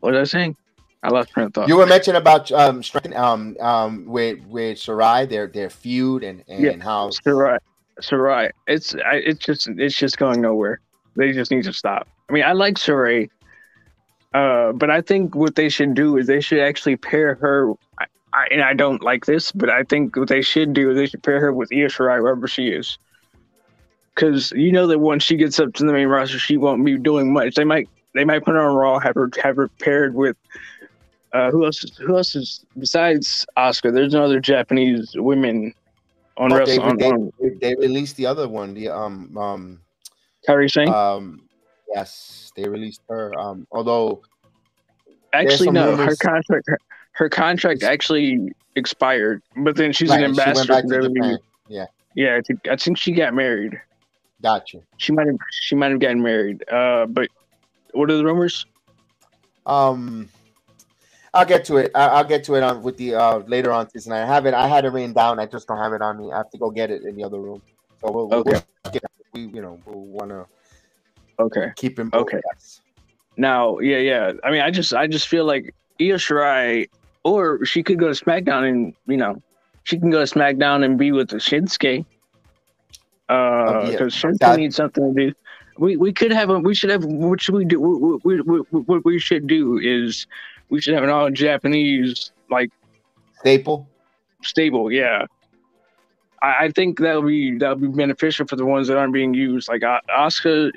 what was I saying? I lost of thought. You were mentioning about um um um with with Sarai, their their feud and and Yeah. how Sarai, Sarai. It's I, it's just it's just going nowhere. They just need to stop. I mean, I like Sarai, uh, but I think what they should do is they should actually pair her. I, I, and I don't like this, but I think what they should do is they should pair her with Io Shirai wherever she is. Because you know that once she gets up to the main roster, she won't be doing much. They might they might put her on Raw, have her have her paired with uh, who else? Is, who else is besides Asuka? There's no other Japanese women on Oh, wrestle they, on, they, they released the other one, the um um Kairi Sane. um yes, they released her. Um, although actually, no, her contract her, her contract actually expired, but then she's right, an she ambassador. Japan. Yeah, Yeah, I think, I think she got married. Got you. She might have she might have gotten married. Uh, but what are the rumors? Um, I'll get to it. I, I'll get to it on with the uh later on night. I have it. I had it written down. I just don't have it on me. I have to go get it in the other room. So we'll, Okay. we'll get, we you know we'll want to Okay. keep him. Okay. Now, yeah, yeah. I mean, I just I just feel like Io Shirai, or she could go to SmackDown and you know, she can go to SmackDown and be with the Uh, Oh, yeah. because That- needs something to do. We we could have a we should have what should we do? What, we what, what we should do is we should have an all Japanese like Staple. stable. Yeah, I, I think that'll be that'll be beneficial for the ones that aren't being used. Like Asuka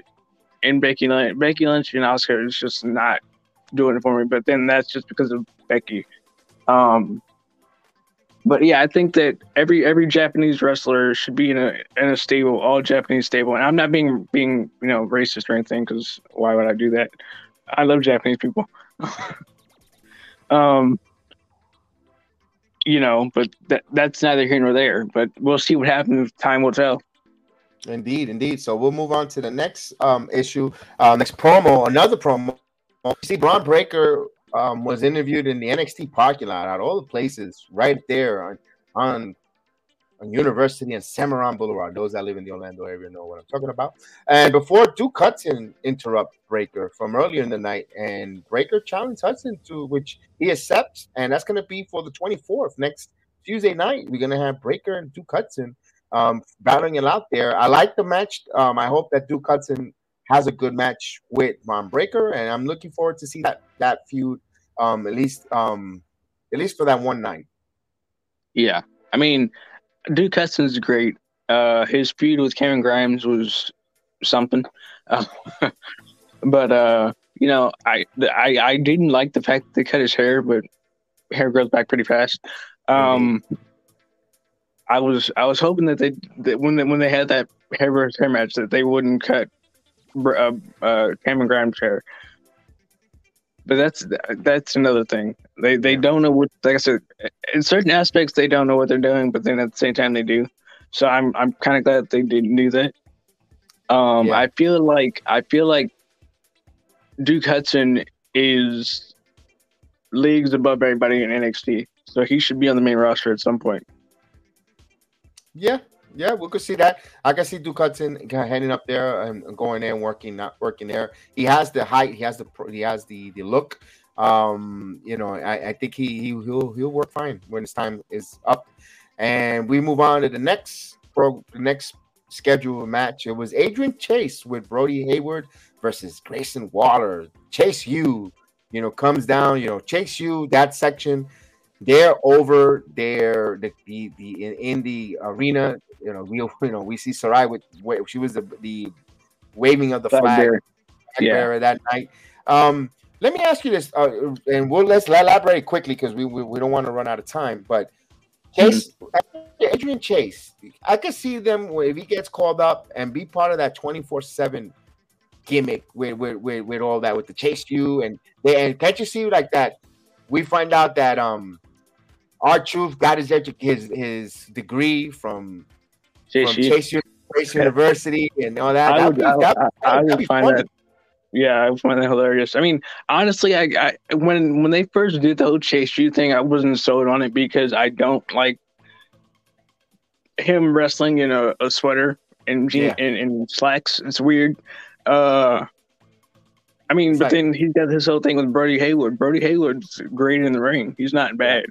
and Becky Lynch, Becky Lynch and Asuka is just not doing it for me. But then that's just because of Becky. Um, but yeah, I think that every every Japanese wrestler should be in a in a stable, all Japanese stable. And I'm not being being you know racist or anything because why would I do that? I love Japanese people. [laughs] um, you know, but that that's neither here nor there. But we'll see what happens. Time will tell. Indeed, indeed. So we'll move on to the next um issue, uh, next promo, another promo. See, Bron Breakker um, was interviewed in the NXT parking lot at all the places right there on on, on University and Semoran Boulevard. Those that live in the Orlando area know what I'm talking about. And before Duke Hudson interrupt Breakker from earlier in the night, and Breakker challenged Hudson to which he accepts, and that's going to be for the 24th next Tuesday night. We're going to have Breakker and Duke Hudson um, battling it out there. I like the match. Um, I hope that Duke Hudson has a good match with Bron Breakker, and I'm looking forward to see that that feud um, at least um, at least for that one night. Yeah, I mean, Duke Hudson's great. Uh, his feud with Cameron Grimes was something, uh, [laughs] but uh, you know, I, I I didn't like the fact that they cut his hair, but hair grows back pretty fast. Um, mm-hmm. I was I was hoping that they that when they, when they had that hair versus hair match that they wouldn't cut uh, uh, Cameron Grimes' hair but that's that's another thing. They they yeah. don't know what like I said in certain aspects they don't know what they're doing, but then at the same time they do. So I'm I'm kind of glad they didn't do that. Um, yeah. I feel like I feel like Duke Hudson is leagues above everybody in NXT, so he should be on the main roster at some point. Yeah, yeah, we could see that. I can see Duke Hudson heading up there and going there and working, not working there. He has the height, he has the he has the the look. Um, you know, I, I think he, he he'll he'll work fine when his time is up. And we move on to the next pro the next scheduled match. It was Andre Chase with Bodhi Hayward versus Grayson Waller. Chase U, you know, comes down, you know, Chase U that section they're over there the, the, the in, in, the arena you know we [laughs] you know we see sarai with where she was the the waving of the flag, flag yeah. that night um let me ask you this uh, and we'll let's elaborate quickly because we, we, we don't want to run out of time but Chase mm-hmm. Andre Chase I could see them if he gets called up and be part of that 24 7 gimmick with, with, with, with all that with the Chase U and they and can't you see like that we find out that um R-Truth got his edu- his his degree from, Chase, from Chase, Chase University and all that. I would, I, that, I, I would find funny. that. Yeah, I find that hilarious. I mean, honestly, I, I when when they first did the whole Chase U thing, I wasn't sold on it because I don't like him wrestling in a, a sweater and, yeah. and, and slacks. It's weird. Uh, I mean, it's but like, then he's got this whole thing with Bodhi Hayward. Bodhi Hayward's great in the ring. He's not bad.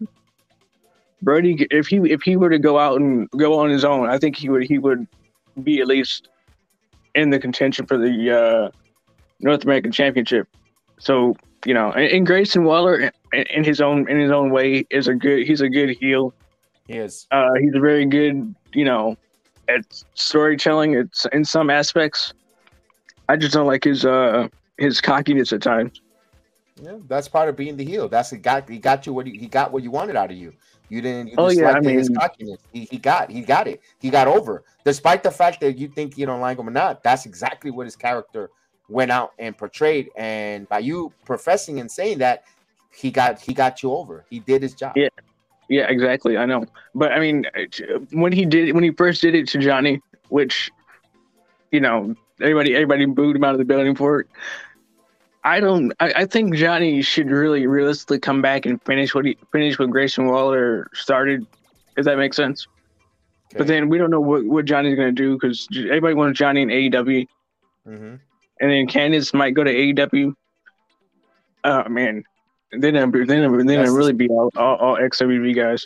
Bodhi, if he if he were to go out and go on his own, I think he would he would be at least in the contention for the uh, North American Championship. So you know, and, and Grayson Waller, in, in, his own in his own way, is a good. He's a good heel. He is. Uh, he's a very good, you know, at storytelling. It's in some aspects. I just don't like his uh his cockiness at times. Yeah, that's part of being the heel. That's he got he got you what he, he got what you wanted out of you. You didn't. You oh yeah, I mean, his cockiness. He, he got he got it. He got over, despite the fact that you think you don't like him or not. That's exactly what his character went out and portrayed. And by you professing and saying that, he got he got you over. He did his job. Yeah, yeah, exactly. I know, but I mean, when he did when he first did it to Johnny, which you know everybody everybody booed him out of the building for it. I don't. I, I, think Johnny should really realistically come back and finish what he finished what Grayson Waller started. If that makes sense. Okay. But then we don't know what, what Johnny's going to do because everybody wants Johnny in AEW, mm-hmm. and then Candice might go to AEW. Oh man, they didn't. They didn't. Really be all, all, all XWB guys.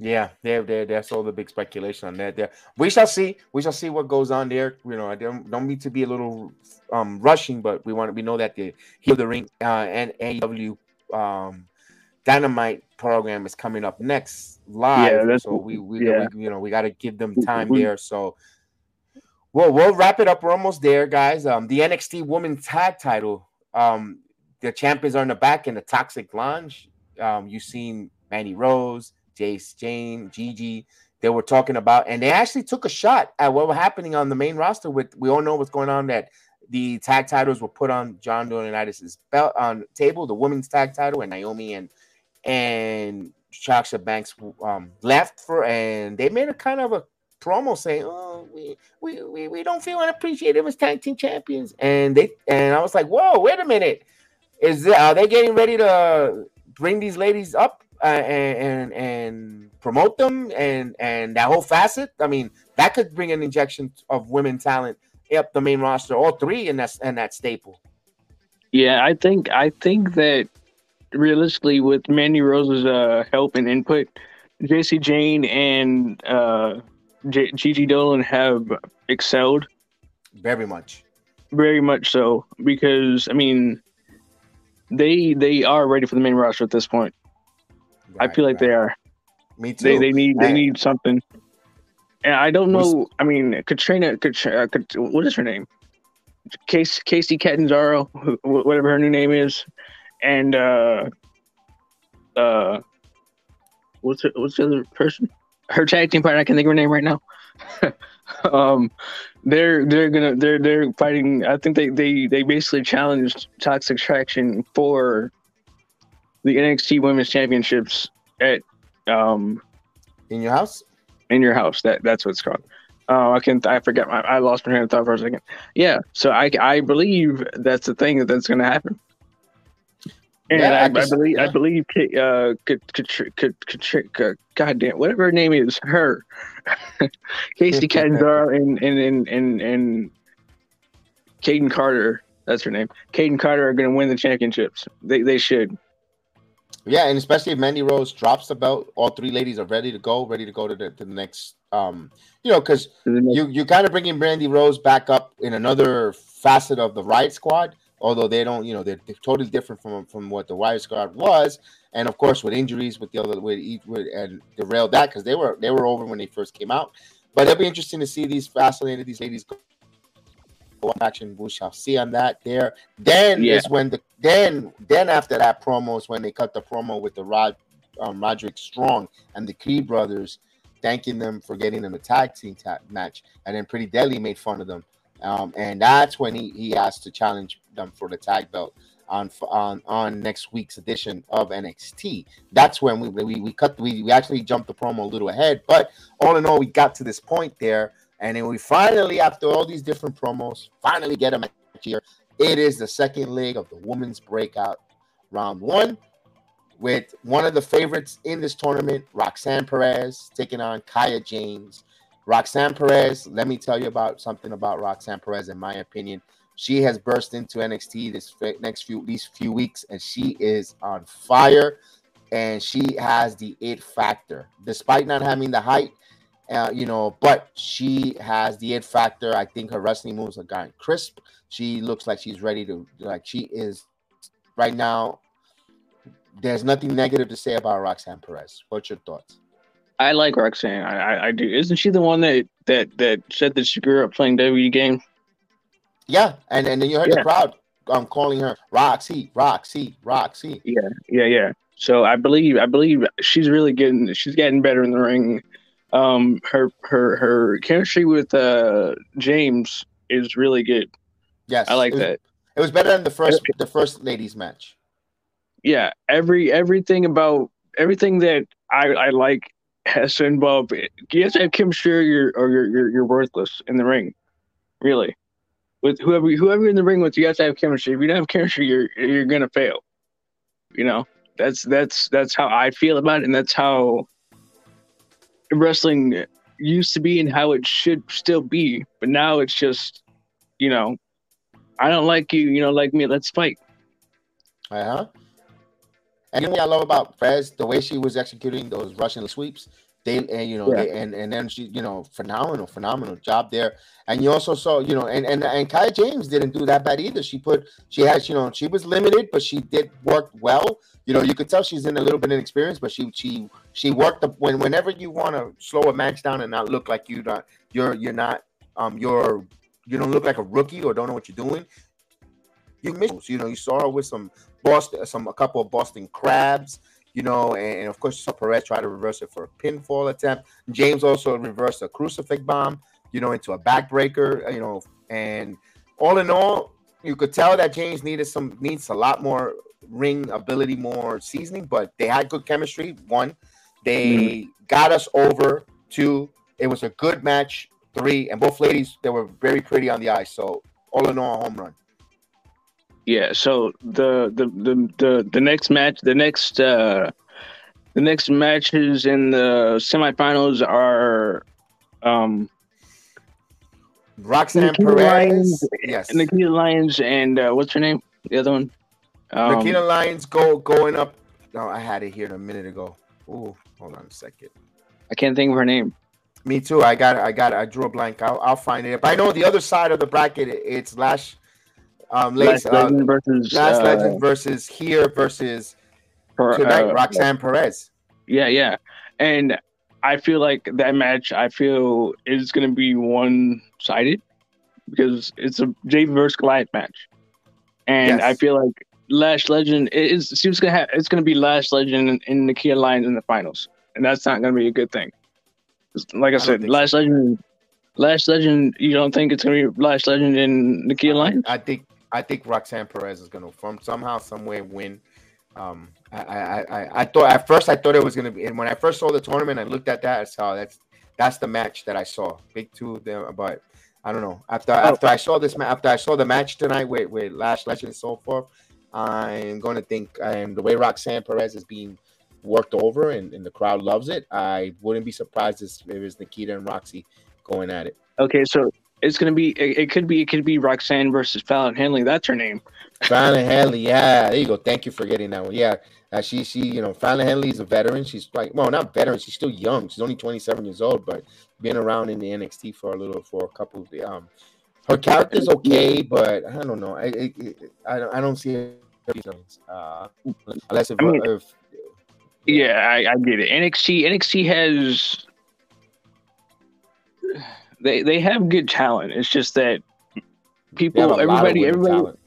Yeah, there, there, that's all the big speculation on that. There, we shall see. We shall see what goes on there. You know, I don't don't need to be a little um rushing, but we want to. We know that the heel the ring uh, and AEW um Dynamite program is coming up next live. Yeah, that's, so we, we, yeah. we you know we got to give them time there. So well, we'll wrap it up. We're almost there, guys. Um, the NXT Women's Tag Title. Um, the champions are in the back in the Toxic Lounge. Um, you've seen Mandy Rose, Jace, Jayne, Gigi. They were talking about, and they actually took a shot at what was happening on the main roster. With we all know what's going on. That the tag titles were put on John Laurinaitis' belt on table, the women's tag title, and Naomi and and Sasha Banks um, left for, and they made a kind of a promo saying, "Oh, we we we, we don't feel unappreciated as tag team champions," and they and I was like, "Whoa, wait a minute, is are they getting ready to bring these ladies up uh, and and and promote them and and that whole facet? I mean, that could bring an injection of women talent up the main roster, all three in that in that staple." Yeah, I think I think that realistically, with Mandy Rose's uh, help and input, Jacy Jayne and uh, G- Gigi Dolin have excelled. Very much. Very much so, because I mean, they they are ready for the main roster at this point. Right, I feel like right. they are. Me too. They, they need they need something. And I don't know. I mean, Katrina, Katrina, what is her name? Case Kacy Catanzaro, whatever her new name is, and uh, uh, what's her, what's the other person? her tag team partner. I can think of her name right now. [laughs] um, they're they're gonna they're they're fighting. I think they they they basically challenged Toxic Attraction for the NXT Women's Championships at um in your house. In your house. That that's what it's called. Oh, I can I forget my I lost my train of thought for a second. Yeah, so I I believe that's the thing that that's going to happen. And yeah, I, I, just, believe yeah. I believe uh, God damn whatever her name is, her [laughs] Kacy [laughs] Catanzaro and and and and and Kayden Carter, that's her name. Kayden Carter are going to win the championships. They they should. Yeah, and especially if Mandy Rose drops the belt, all three ladies are ready to go, ready to go to the, to the next. Um, you know, because you you kind of bringing Brandy Rose back up in another facet of the Riot Squad although they don't, you know, they're, they're, totally different from from what the Riot Squad was, and of course with injuries with the other with, with and derailed that because they were they were over when they first came out. But it'll be interesting to see these fascinated these ladies go action. We shall see on that there. Then yeah. is when the then then after that promo is when they cut the promo with the Rod um, Roderick Strong and the Key brothers, thanking them for getting them a tag team ta- match, and then Pretty Deadly made fun of them um, and that's when he, he asked to challenge them for the tag belt on on on next week's edition of NXT. That's when we we, we cut we, we actually jumped the promo a little ahead, but all in all, we got to this point there, and then we finally, after all these different promos, finally get a match here. It is the second leg of the women's breakout round one with one of the favorites in this tournament, Roxanne Perez, taking on Kiana James. Roxanne Perez, let me tell you about something about Roxanne Perez. In my opinion, she has burst into NXT this next few these few weeks, and she is on fire. And she has the it factor, despite not having the height, uh, you know. But she has the it factor. I think her wrestling moves are gotten crisp. She looks like she's ready to like she is right now. There's nothing negative to say about Roxanne Perez. What's your thoughts? I like Roxanne. I, I, I, do. Isn't she the one that that that said that she grew up playing WWE games? Yeah, and and then you heard yeah. the crowd um calling her Roxy, Roxy, Roxy. Yeah, yeah, yeah. So I believe I believe she's really getting she's getting better in the ring. Um, her her her chemistry with uh James is really good. Yes, I like it was, that. It was better than the first the first ladies match. Yeah, every everything about everything that I I like has to involve you have to have chemistry or you're or you're, you're, you're worthless in the ring. Really. With whoever whoever you're in the ring with, you have to have chemistry. If you don't have chemistry, you're you're gonna fail. You know? That's that's that's how I feel about it, and that's how wrestling used to be and how it should still be. But now it's just, you know, I don't like you, you know, like me, let's fight. Uh-huh. And what I love about Fez, the way she was executing those Russian sweeps, They and you know, Yeah. they, and and then she, you know, phenomenal, phenomenal job there. And you also saw, you know, and and and Kiana James didn't do that bad either. She put, she has, you know, she was limited, but she did work well. You know, you could tell she's in a little bit of experience, but she she she worked the when whenever you want to slow a match down and not look like you not you're you're not um you're you don't look like a rookie or don't know what you're doing. You miss, you know, you saw her with some Boston, some a couple of Boston crabs, you know, and, and of course saw Perez try to reverse it for a pinfall attempt. James also reversed a crucifix bomb, you know, into a backbreaker, uh, you know, and all in all, you could tell that James needed some needs a lot more ring ability, more seasoning, but they had good chemistry. One, they got us over. Two, it was a good match. Three, and both ladies they were very pretty on the ice. So all in all, a home run. Yeah, so the the the the, the next match, the next uh the next matches in the semifinals are um Roxanne Nikita Perez, Lyons- yes, Nikita Lyons and uh, what's her name? The other one. Um, Nikita Lyons go going up. No, I had it here a minute ago. Ooh, hold on a second. I can't think of her name. Me too. I got it. I got it. I drew a blank. I'll, I'll find it. But I know the other side of the bracket. It's Lash, um, Lace, Last uh, Legend versus Last uh, Legend versus here versus Per- tonight uh, Roxanne Perez. Yeah, yeah. And I feel like that match, I feel is going to be one sided because it's a a J versus Goliath match. And Yes. I feel like Lash Legend it is seems gonna have it's gonna be Lash Legend and, and Nikita Lyons in the finals, and that's not gonna be a good thing. Like I, don't said, Lash Legend, Lash Legend. You don't think it's gonna be Lash Legend and Nikita Lyons? I think I think Roxanne Perez is gonna from somehow, some way win. Um, I, I, I, I thought at first I thought it was gonna be, and when I first saw the tournament, I looked at that. I saw that's that's the match that I saw. Big two of them, but I don't know. After after I saw this, ma- after I saw the match tonight with with Lash Legend and so forth, I'm gonna think, and the way Roxanne Perez is being worked over, and, and the crowd loves it, I wouldn't be surprised if it was Nikita and Roxy going at it. Okay, so it's gonna be it, it could be it could be Roxanne versus Fallon Henley. That's her name. Fallon Henley, yeah, there you go. Thank you for getting that one. Yeah, uh, she she you know Fallon Henley is a veteran. She's like well, not veteran. She's still young. She's only 27 years old, but been around in the NXT for a little for a couple of the um. Her character's okay, but I don't know. I I, I, don't, I don't see it. Uh, unless if, I mean, if Yeah, I, I get it. NXT NXT has they they have good talent. It's just that people, have a lot of everybody, everybody, talent.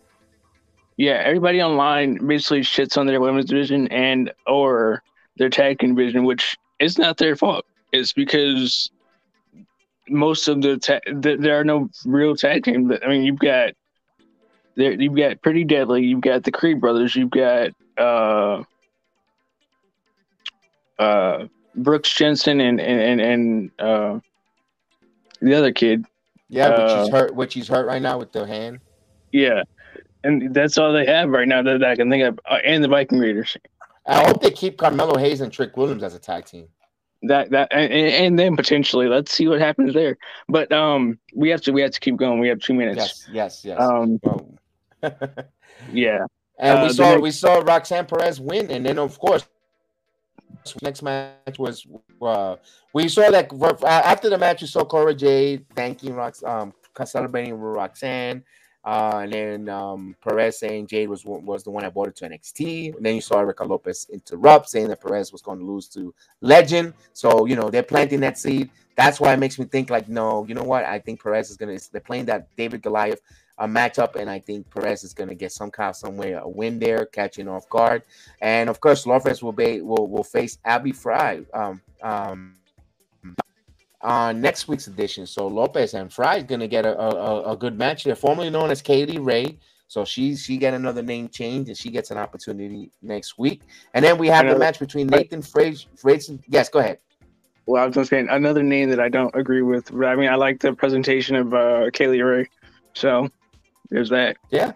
yeah, everybody online basically shits on their women's division and or their tag team division, which is not their fault. It's because most of the, ta- th there are no real tag team. I mean, you've got there, you've got Pretty Deadly, you've got the Creed brothers, you've got uh uh Brooks Jensen and and and, and uh the other kid. Yeah, but uh, she's hurt. Which she's hurt right now with the hand. Yeah. And that's all they have right now that I can think of. Uh, and the Viking Raiders. I hope they keep Carmelo Hayes and Trick Williams as a tag team. That that and, and then potentially let's see what happens there. But um we have to we have to keep going. We have two minutes. Yes, yes, yes. Um [laughs] yeah. and Uh, we saw next- we saw Roxanne Perez win, and then of course, next match was uh, we saw that after the match, you saw Cora Jade thanking Rox, um, celebrating with Roxanne, uh, and then um, Perez saying Jade was was the one that brought it to NXT. And then you saw Elektra Lopez interrupt, saying that Perez was going to lose to Legend. So you know they're planting that seed. That's why it makes me think like, no, you know what? I think Perez is gonna. They're playing that David Goliath a matchup, and I think Perez is going to get some kind, some way a win there, catching off guard, and of course Lopez will be will will face Abby Fry um um on next week's edition. So Lopez and Fry is going to get a, a a good match. They're formerly known as Katie Ray. So she she get another name change and she gets an opportunity next week. And then we have the match between Nathan Frazer. Frazer yes, go ahead. Well, I was gonna say another name that I don't agree with. but I mean, I like the presentation of uh, Kaylee Ray, so there's that. Yeah.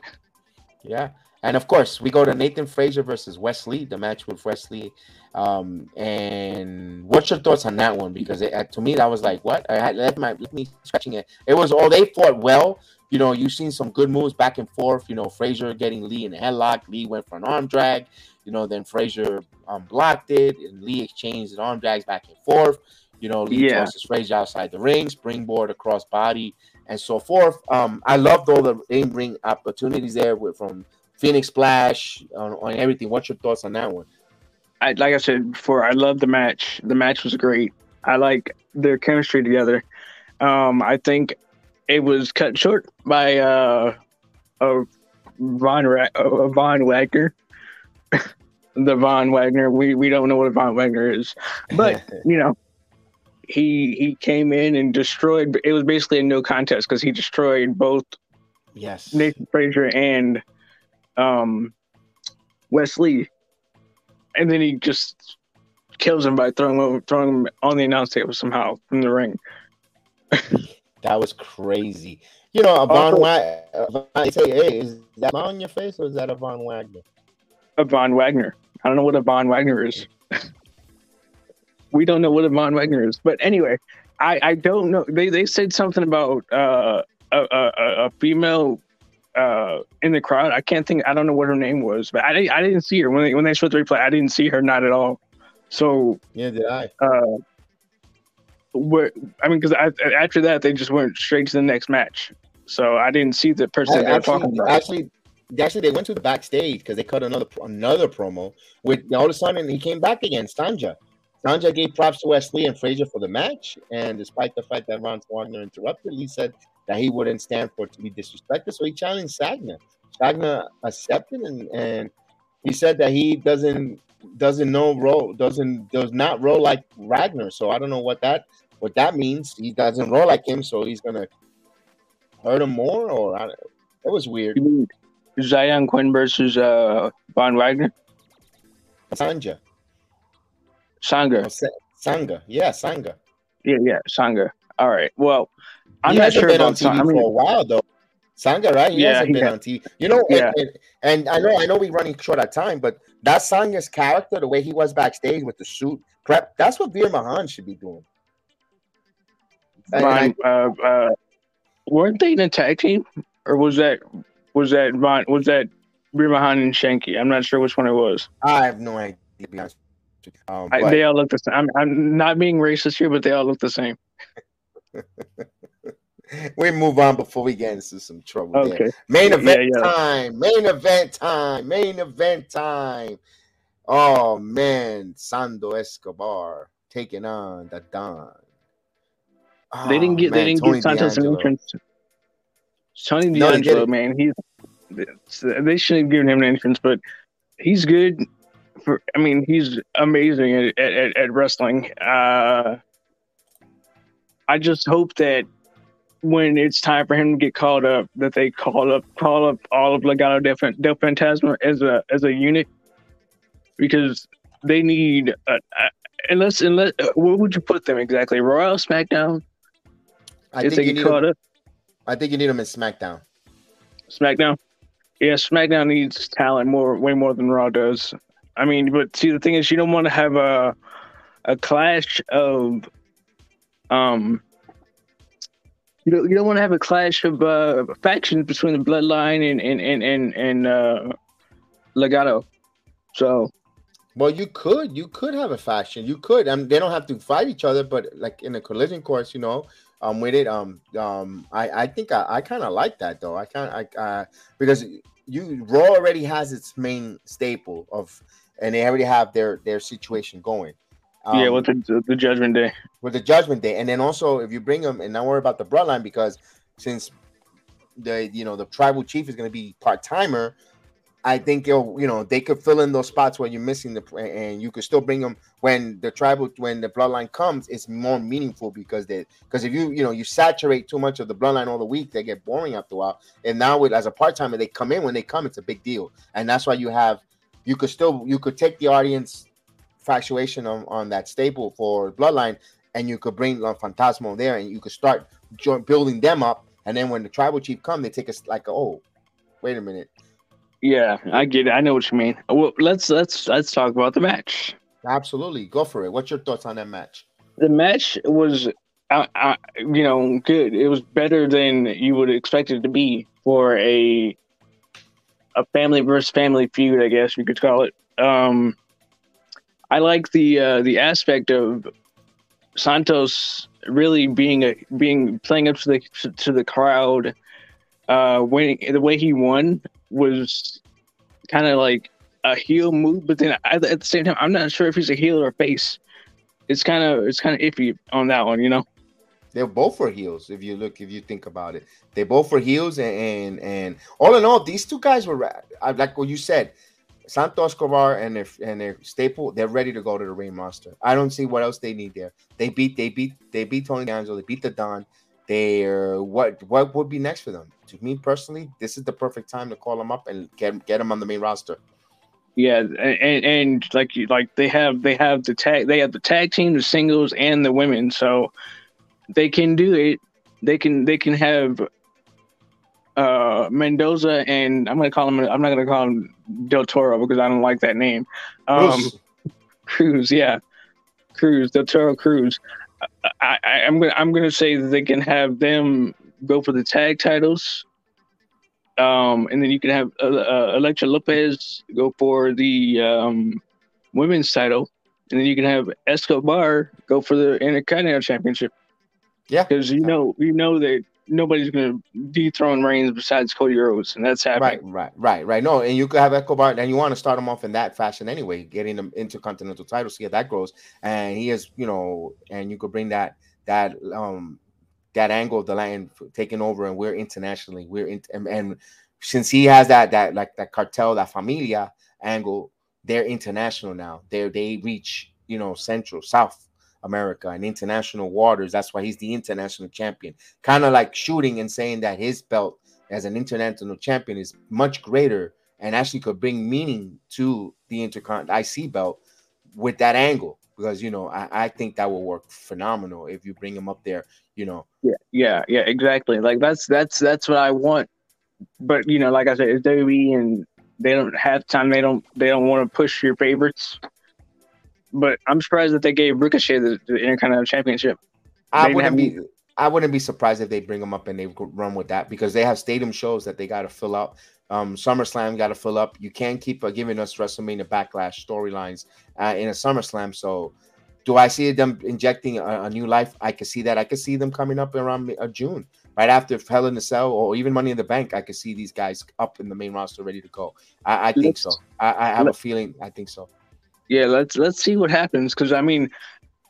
Yeah. And of course, we go to Nathan Frazer versus Wes Lee, the match with Wes Lee. Um, and what's your thoughts on that one? Because it, uh, to me, that was like, what? I had left my let me scratching it. It was all they fought well. You know, you've seen some good moves back and forth. You know, Frazer getting Lee in a headlock. Lee went for an arm drag. You know, then Frazer um, blocked it, and Lee exchanged an arm drags back and forth. You know, Lee yeah. tosses Frazer outside the ring, springboard across body, and so forth. Um, I loved all the in ring opportunities there with, from Phoenix Splash on, on everything. What's your thoughts on that one? I, like I said before, I love the match. The match was great. I like their chemistry together. Um, I think it was cut short by uh, a Von Ra- a Von Wagner. [laughs] the Von Wagner. We we don't know what a Von Wagner is, but [laughs] you know, he he came in and destroyed. It was basically a no contest because he destroyed both. Yes, Nathan Frazer and um, Wes Lee, and then he just kills him by throwing him, throwing him on the announce table somehow from the ring. [laughs] that was crazy. You know, a Von Wagner. I say, hey, is that on your face or is that a Von Wagner? A Von Wagner. I don't know what a Von Wagner is. [laughs] we don't know what a Von Wagner is. But anyway, I, I don't know. They they said something about uh, a, a, a female uh, in the crowd. I can't think. I don't know what her name was, but I I didn't see her when they when they showed the replay. I didn't see her, not at all. So yeah, did I? Uh, what I mean, because after that they just went straight to the next match. So I didn't see the person they actually, talking about. Actually, actually, they went to the backstage because they cut another another promo with all of a sudden he came back again. Sanga. Sanga gave props to Wes Lee and Frazer for the match, and despite the fact that Von Wagner interrupted, he said that he wouldn't stand for it to be disrespected. So he challenged Sanga. Sanga accepted and, and he said that he doesn't doesn't know roll doesn't does not roll like Wagner. So I don't know what that what that means. He doesn't roll like him, so he's gonna hurt him more. Or I, it was weird. Zion Quinn versus uh Von Wagner. Sanga. Sanga. Oh, Sanga. Yeah, Sanga. Yeah, yeah, Sanga. All right. Well, I'm he not sure been on TV I mean, for a while though. Sanga, right? He yeah, hasn't he been has. on TV. You know, yeah. and, and, I know I know we're running short of time, but that Sanga's character, the way he was backstage with the suit prep, that's what Veer Mahaan should be doing. I, uh, uh, weren't they in a tag team, or was that was that Von was that Veer Mahaan and Shanky? I'm not sure which one it was. I have no idea. Um, I, they all look the same. I'm, I'm not being racist here, but they all look the same. [laughs] we move on before we get into some trouble. Okay. There. Main event yeah, yeah. time. Main event time. Main event time. Oh man, Santos Escobar taking on the Don. Oh, they didn't get. Man, they didn't Tony get Santos an entrance. Tony D'Angelo, man, he's. They shouldn't have given him an entrance, but he's good. For I mean, he's amazing at at, at wrestling. Uh, I just hope that when it's time for him to get called up, that they call up call up all of Legado del, del Fantasma as a as a unit, because they need a, a, unless unless uh, where would you put them exactly? Royal SmackDown. I think they get called them, up. I think you need them in SmackDown. SmackDown. Yeah, SmackDown needs talent more, way more than Raw does. I mean, but see, the thing is, you don't want to have a a clash of um you don't you don't want to have a clash of uh, factions between the bloodline and and and and, and uh, Legado. So, well, you could you could have a faction. You could. I mean, they don't have to fight each other, but like in a collision course, you know, um, with it, um, um, I I think I, I kind of like that though. I kind I uh because you Raw already has its main staple of, and they already have their their situation going. Um, yeah, with the, the Judgment Day. With the Judgment Day, and then also if you bring them, and not worry about the bloodline because since the you know the tribal chief is going to be part timer, I think you you know they could fill in those spots where you're missing the, and you could still bring them when the tribal when the bloodline comes. It's more meaningful because they because if you you know you saturate too much of the bloodline all the week, they get boring after a while. And now with as a part timer, they come in when they come, it's a big deal, and that's why you have you could still you could take the audience fluctuation on, on that staple for Bloodline, and you could bring like Phantasmo there, and you could start building them up. And then when the tribal chief come, they take us like, oh, wait a minute. Yeah, I get it. I know what you mean. Well, let's let's let's talk about the match. Absolutely, go for it. What's your thoughts on that match? The match was, uh, uh, you know, good. It was better than you would expect it to be for a a family versus family feud, I guess you could call it. Um, I like the uh, the aspect of Santos really being a being playing up to the to the crowd. Uh, when the way he won was kind of like a heel move, but then at the same time, I'm not sure if he's a heel or a face. It's kind of it's kind of iffy on that one, you know. They're both for heels. If you look, if you think about it, they both for heels, and and, and all in all, these two guys were like what you said. Santos Escobar and their and their staple, they're ready to go to the ring master. I don't see what else they need there. They beat, they beat, they beat Tony D'Angelo, they beat the Don. They're what what would be next for them? To me personally, this is the perfect time to call them up and get get them on the main roster. Yeah, and and like you like they have they have the tag they have the tag team, the singles, and the women, so they can do it. They can they can have uh Mendoza and I'm gonna call him I'm not gonna call him Del Toro because I don't like that name. Um Cruz, Cruz yeah. Cruz, Del Toro Cruz. I, I, I'm gonna I'm gonna say that they can have them go for the tag titles. Um, and then you can have uh, uh, Elektra Lopez go for the um, women's title, and then you can have Escobar go for the Intercontinental Championship. Yeah, because you know you know that nobody's going to dethrone Reigns besides Cody Rhodes, and that's happening. Right, right, right, right. No, and you could have Echo Escobar, and you want to start him off in that fashion anyway, getting them into continental titles, see how that grows. And he is, you know, and you could bring that that um that angle of the line taking over, and we're internationally, we're in, and, and since he has that that like that cartel, that familia angle, they're international now. They they reach you know central, south America and international waters. That's why he's the international champion. Kind of like shooting and saying that his belt as an international champion is much greater and actually could bring meaning to the intercontinental IC belt with that angle. Because you know, I, I think that will work phenomenal if you bring him up there. You know. Yeah, yeah, yeah, exactly. Like that's that's that's what I want. But you know, like I said, it's WWE and they don't have time. They don't they don't want to push your favorites but I'm surprised that they gave Ricochet the, the Intercontinental Championship. I wouldn't be. I wouldn't be surprised if they bring him up and they run with that because they have stadium shows that they got to fill up. Um, SummerSlam got to fill up. You can't keep uh, giving us WrestleMania backlash storylines uh, in a SummerSlam. So, do I see them injecting a, a, new life? I could see that. I could see them coming up around uh, June, right after Hell in the Cell or even Money in the Bank. I could see these guys up in the main roster, ready to go. I, I think so. I, I have a feeling. I think so yeah, let's let's see what happens. Because I mean,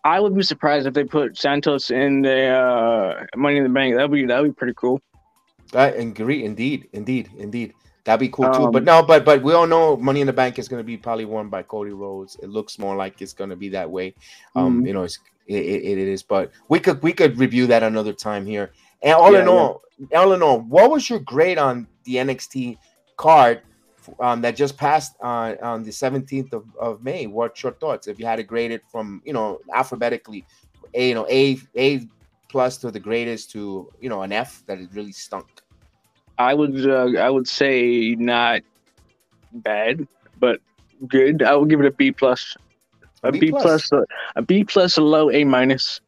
I would be surprised if they put Santos in the uh, Money in the Bank. That'd be that'd be pretty cool. I agree. Indeed, indeed, indeed. That'd be cool too. Um, but no, but but we all know Money in the Bank is going to be probably won by Cody Rhodes. It looks more like it's going to be that way. Um, mm-hmm. you know, it's it, it, it is. But we could we could review that another time here. And all yeah, in all, yeah. all in all, what was your grade on the NXT card? Um, that just passed on, on the 17th of, of May. What's your thoughts? If you had to grade it from, you know, alphabetically, A, you know, A, A plus to the greatest to, you know, an F that it really stunk. I would, uh, I would say not bad, but good. I would give it a B plus. A B, B plus, plus a, a B plus, a low A minus.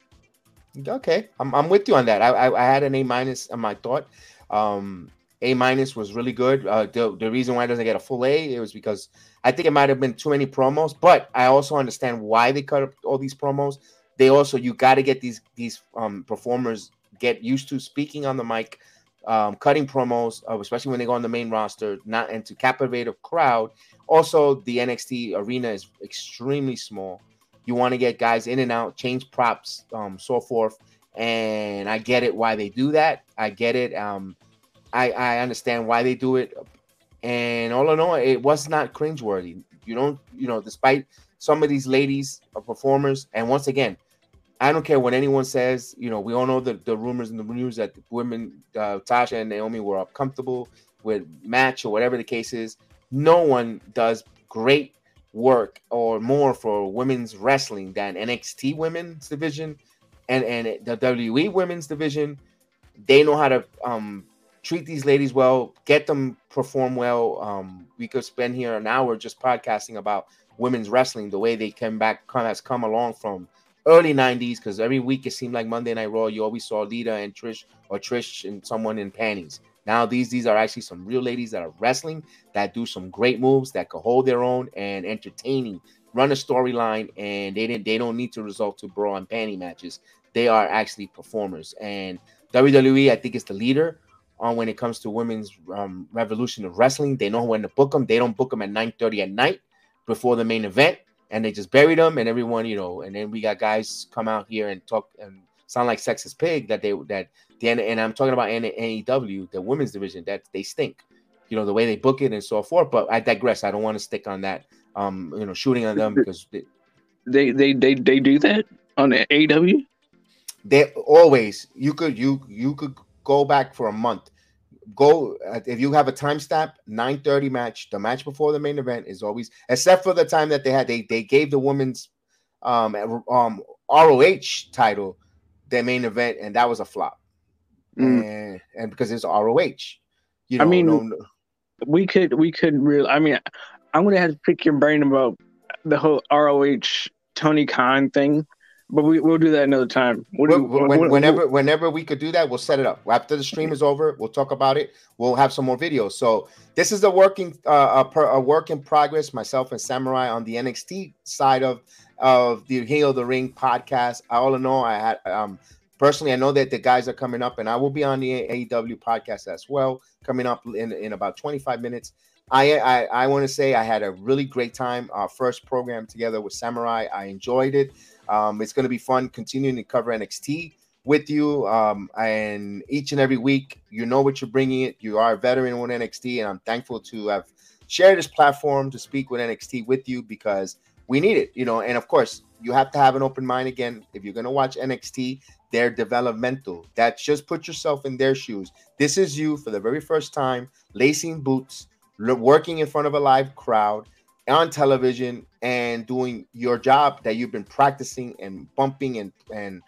Okay, I'm, I'm with you on that. I, I, I had an A minus on my thought. Um, a minus was really good. Uh, the, the reason why it doesn't get a full A it was because I think it might have been too many promos, but I also understand why they cut up all these promos. They also you got to get these these um, performers get used to speaking on the mic, um, cutting promos, uh, especially when they go on the main roster, not and to captivate a crowd. Also, the NXT arena is extremely small. You want to get guys in and out, change props, um, so forth. And I get it why they do that. I get it. Um, I I understand why they do it, and all in all, it was not cringeworthy. You don't, you know, despite some of these ladies are performers, and once again, I don't care what anyone says. You know, we all know the, the rumors and the news that women, uh, Sasha and Naomi, were uncomfortable with match or whatever the case is. No one does great work or more for women's wrestling than NXT women's division and and the WWE women's division. They know how to um treat these ladies well, get them perform well. Um, we could spend here an hour just podcasting about women's wrestling, the way they came back, come, has come along from early 90s because every week it seemed like Monday Night Raw, you always saw Lita and Trish or Trish and someone in panties. Now these these are actually some real ladies that are wrestling that do some great moves that could hold their own and entertaining, run a storyline, and they didn't they don't need to resort to bra and panty matches. They are actually performers, and WWE I think is the leader on when it comes to women's um, revolution of wrestling. They know when to book them. They don't book them at 9:30 at night before the main event and they just buried them and everyone you know and then we got guys come out here and talk and sound like sexist pig that they that the and i'm talking about AEW the women's division that they stink you know the way they book it and so forth but i digress i don't want to stick on that um you know shooting on them [laughs] because they they they they, they do that on the AEW they always you could you you could go back for a month. Go uh, if you have a time stamp 9:30 match the match before the main event is always except for the time that they had they they gave the women's um um ROH title their main event and that was a flop. Mm. and and because it's ROH you know I mean no, we could we could really I mean I'm gonna have to pick your brain about the whole ROH Tony Khan thing but we, we'll do that another time. We'll, when, whenever whenever we could do that, we'll set it up. After the stream is over, we'll talk about it. We'll have some more videos. So this is a working uh, a, per, a work in progress. Myself and Samurai on the NXT side of of the Hail the Ring podcast. All in all, I had um personally, I know that the guys are coming up, and I will be on the AEW podcast as well, coming up in in about 25 minutes. I I, I want to say I had a really great time. Our first program together with Samurai, I enjoyed it. Um, it's going to be fun continuing to cover NXT with you. Um, and each and every week, you know what you're bringing it. You are a veteran with NXT, and I'm thankful to have shared this platform to speak with NXT with you because we need it, you know. And of course, you have to have an open mind again. If you're going to watch NXT, they're developmental. That's just put yourself in their shoes. This is you for the very first time, lacing boots, working in front of a live crowd on television and doing your job that you've been practicing and bumping and and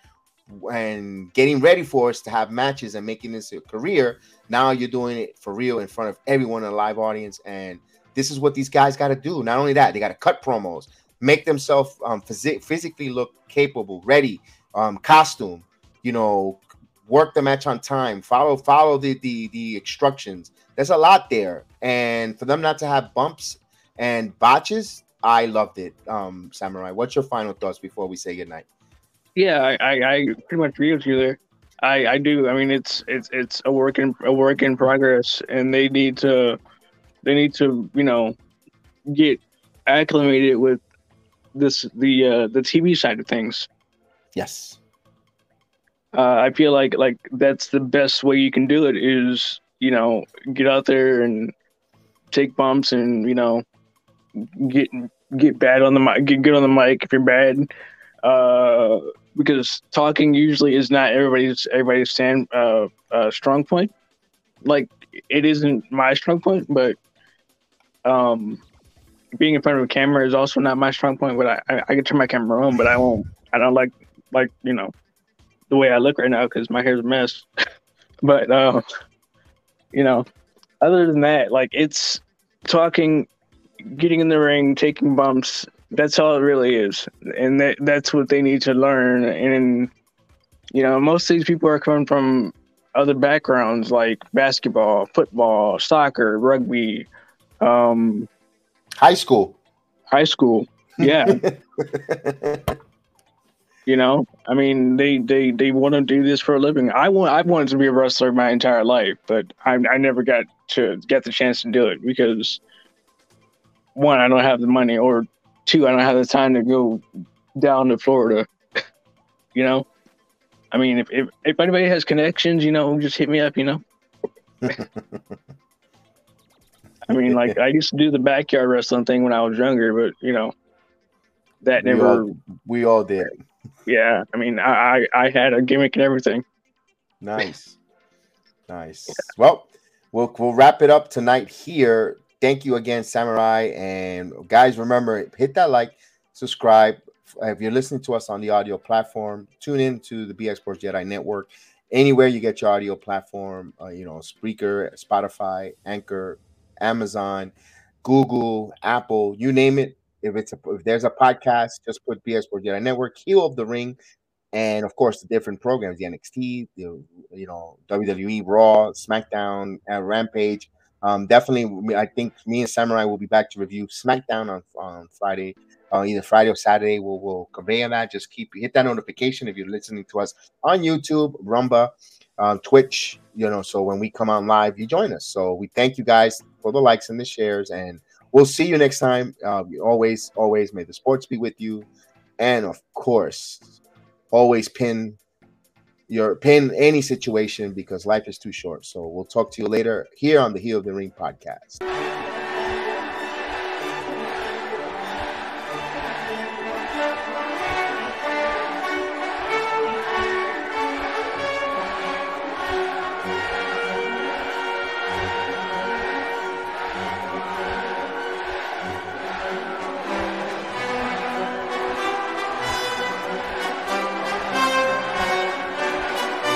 and getting ready for us to have matches and making this a career. Now you're doing it for real in front of everyone in a live audience, and this is what these guys got to do. Not only that, they got to cut promos, make themselves um, phys- physically look capable, ready, um, costume, you know, work the match on time, follow follow the the the instructions. There's a lot there, and for them not to have bumps and botches, I loved it. Um, Samurai, what's your final thoughts before we say goodnight? Yeah, I, I, I pretty much agree with you there. I, I do. I mean, it's it's it's a work in a work in progress, and they need to they need to you know get acclimated with this the uh, the TV side of things. Yes. Uh, I feel like like that's the best way you can do it is you know get out there and take bumps and you know get get bad on the mic, get good on the mic if you're bad, uh, because talking usually is not everybody's everybody's stand uh, uh, strong point. Like it isn't my strong point, but um, being in front of a camera is also not my strong point. But I, I, I can turn my camera on, but I won't. I don't like like you know the way I look right now because my hair's a mess. [laughs] but uh, you know, other than that, like it's talking getting in the ring, taking bumps. That's all it really is, and that that's what they need to learn. And you know, most of these people are coming from other backgrounds like basketball, football, soccer, rugby, um, high school, high school. Yeah. [laughs] you know, I mean, they they they want to do this for a living. I want I wanted to be a wrestler my entire life, but I I never got to get the chance to do it because one, I don't have the money, or two, I don't have the time to go down to Florida. [laughs] you know, I mean, if, if if anybody has connections, you know, just hit me up. You know. I mean, like I used to do the backyard wrestling thing when I was younger, but you know, that we never. All, we all did. Yeah, I mean, I I, I had a gimmick and everything. Nice, nice. Yeah. Well, we'll we'll wrap it up tonight here thank you again, Samurai. And guys, remember, hit that like, subscribe. If you're listening to us on the audio platform, tune in to the BX Sports Jedi Network anywhere you get your audio platform. Uh, you know, Spreaker, Spotify, Anchor, Amazon, Google, Apple, you name it. If it's a, if there's a podcast, just put BX Sports Jedi Network, Heel of the Ring, and of course the different programs, the NXT, the you know WWE, Raw, SmackDown, uh, Rampage. Um, definitely, I think me and Samurai will be back to review SmackDown on on Friday, uh, either Friday or Saturday. We'll we'll convey on that. Just keep hit that notification if you're listening to us on YouTube, Rumble, um, Twitch. You know, so when we come on live, you join us. So we thank you guys for the likes and the shares, and we'll see you next time. Uh, always, always, may the sports be with you, and of course, always pin your pin any situation because life is too short. So we'll talk to you later here on the Heel of the Ring podcast.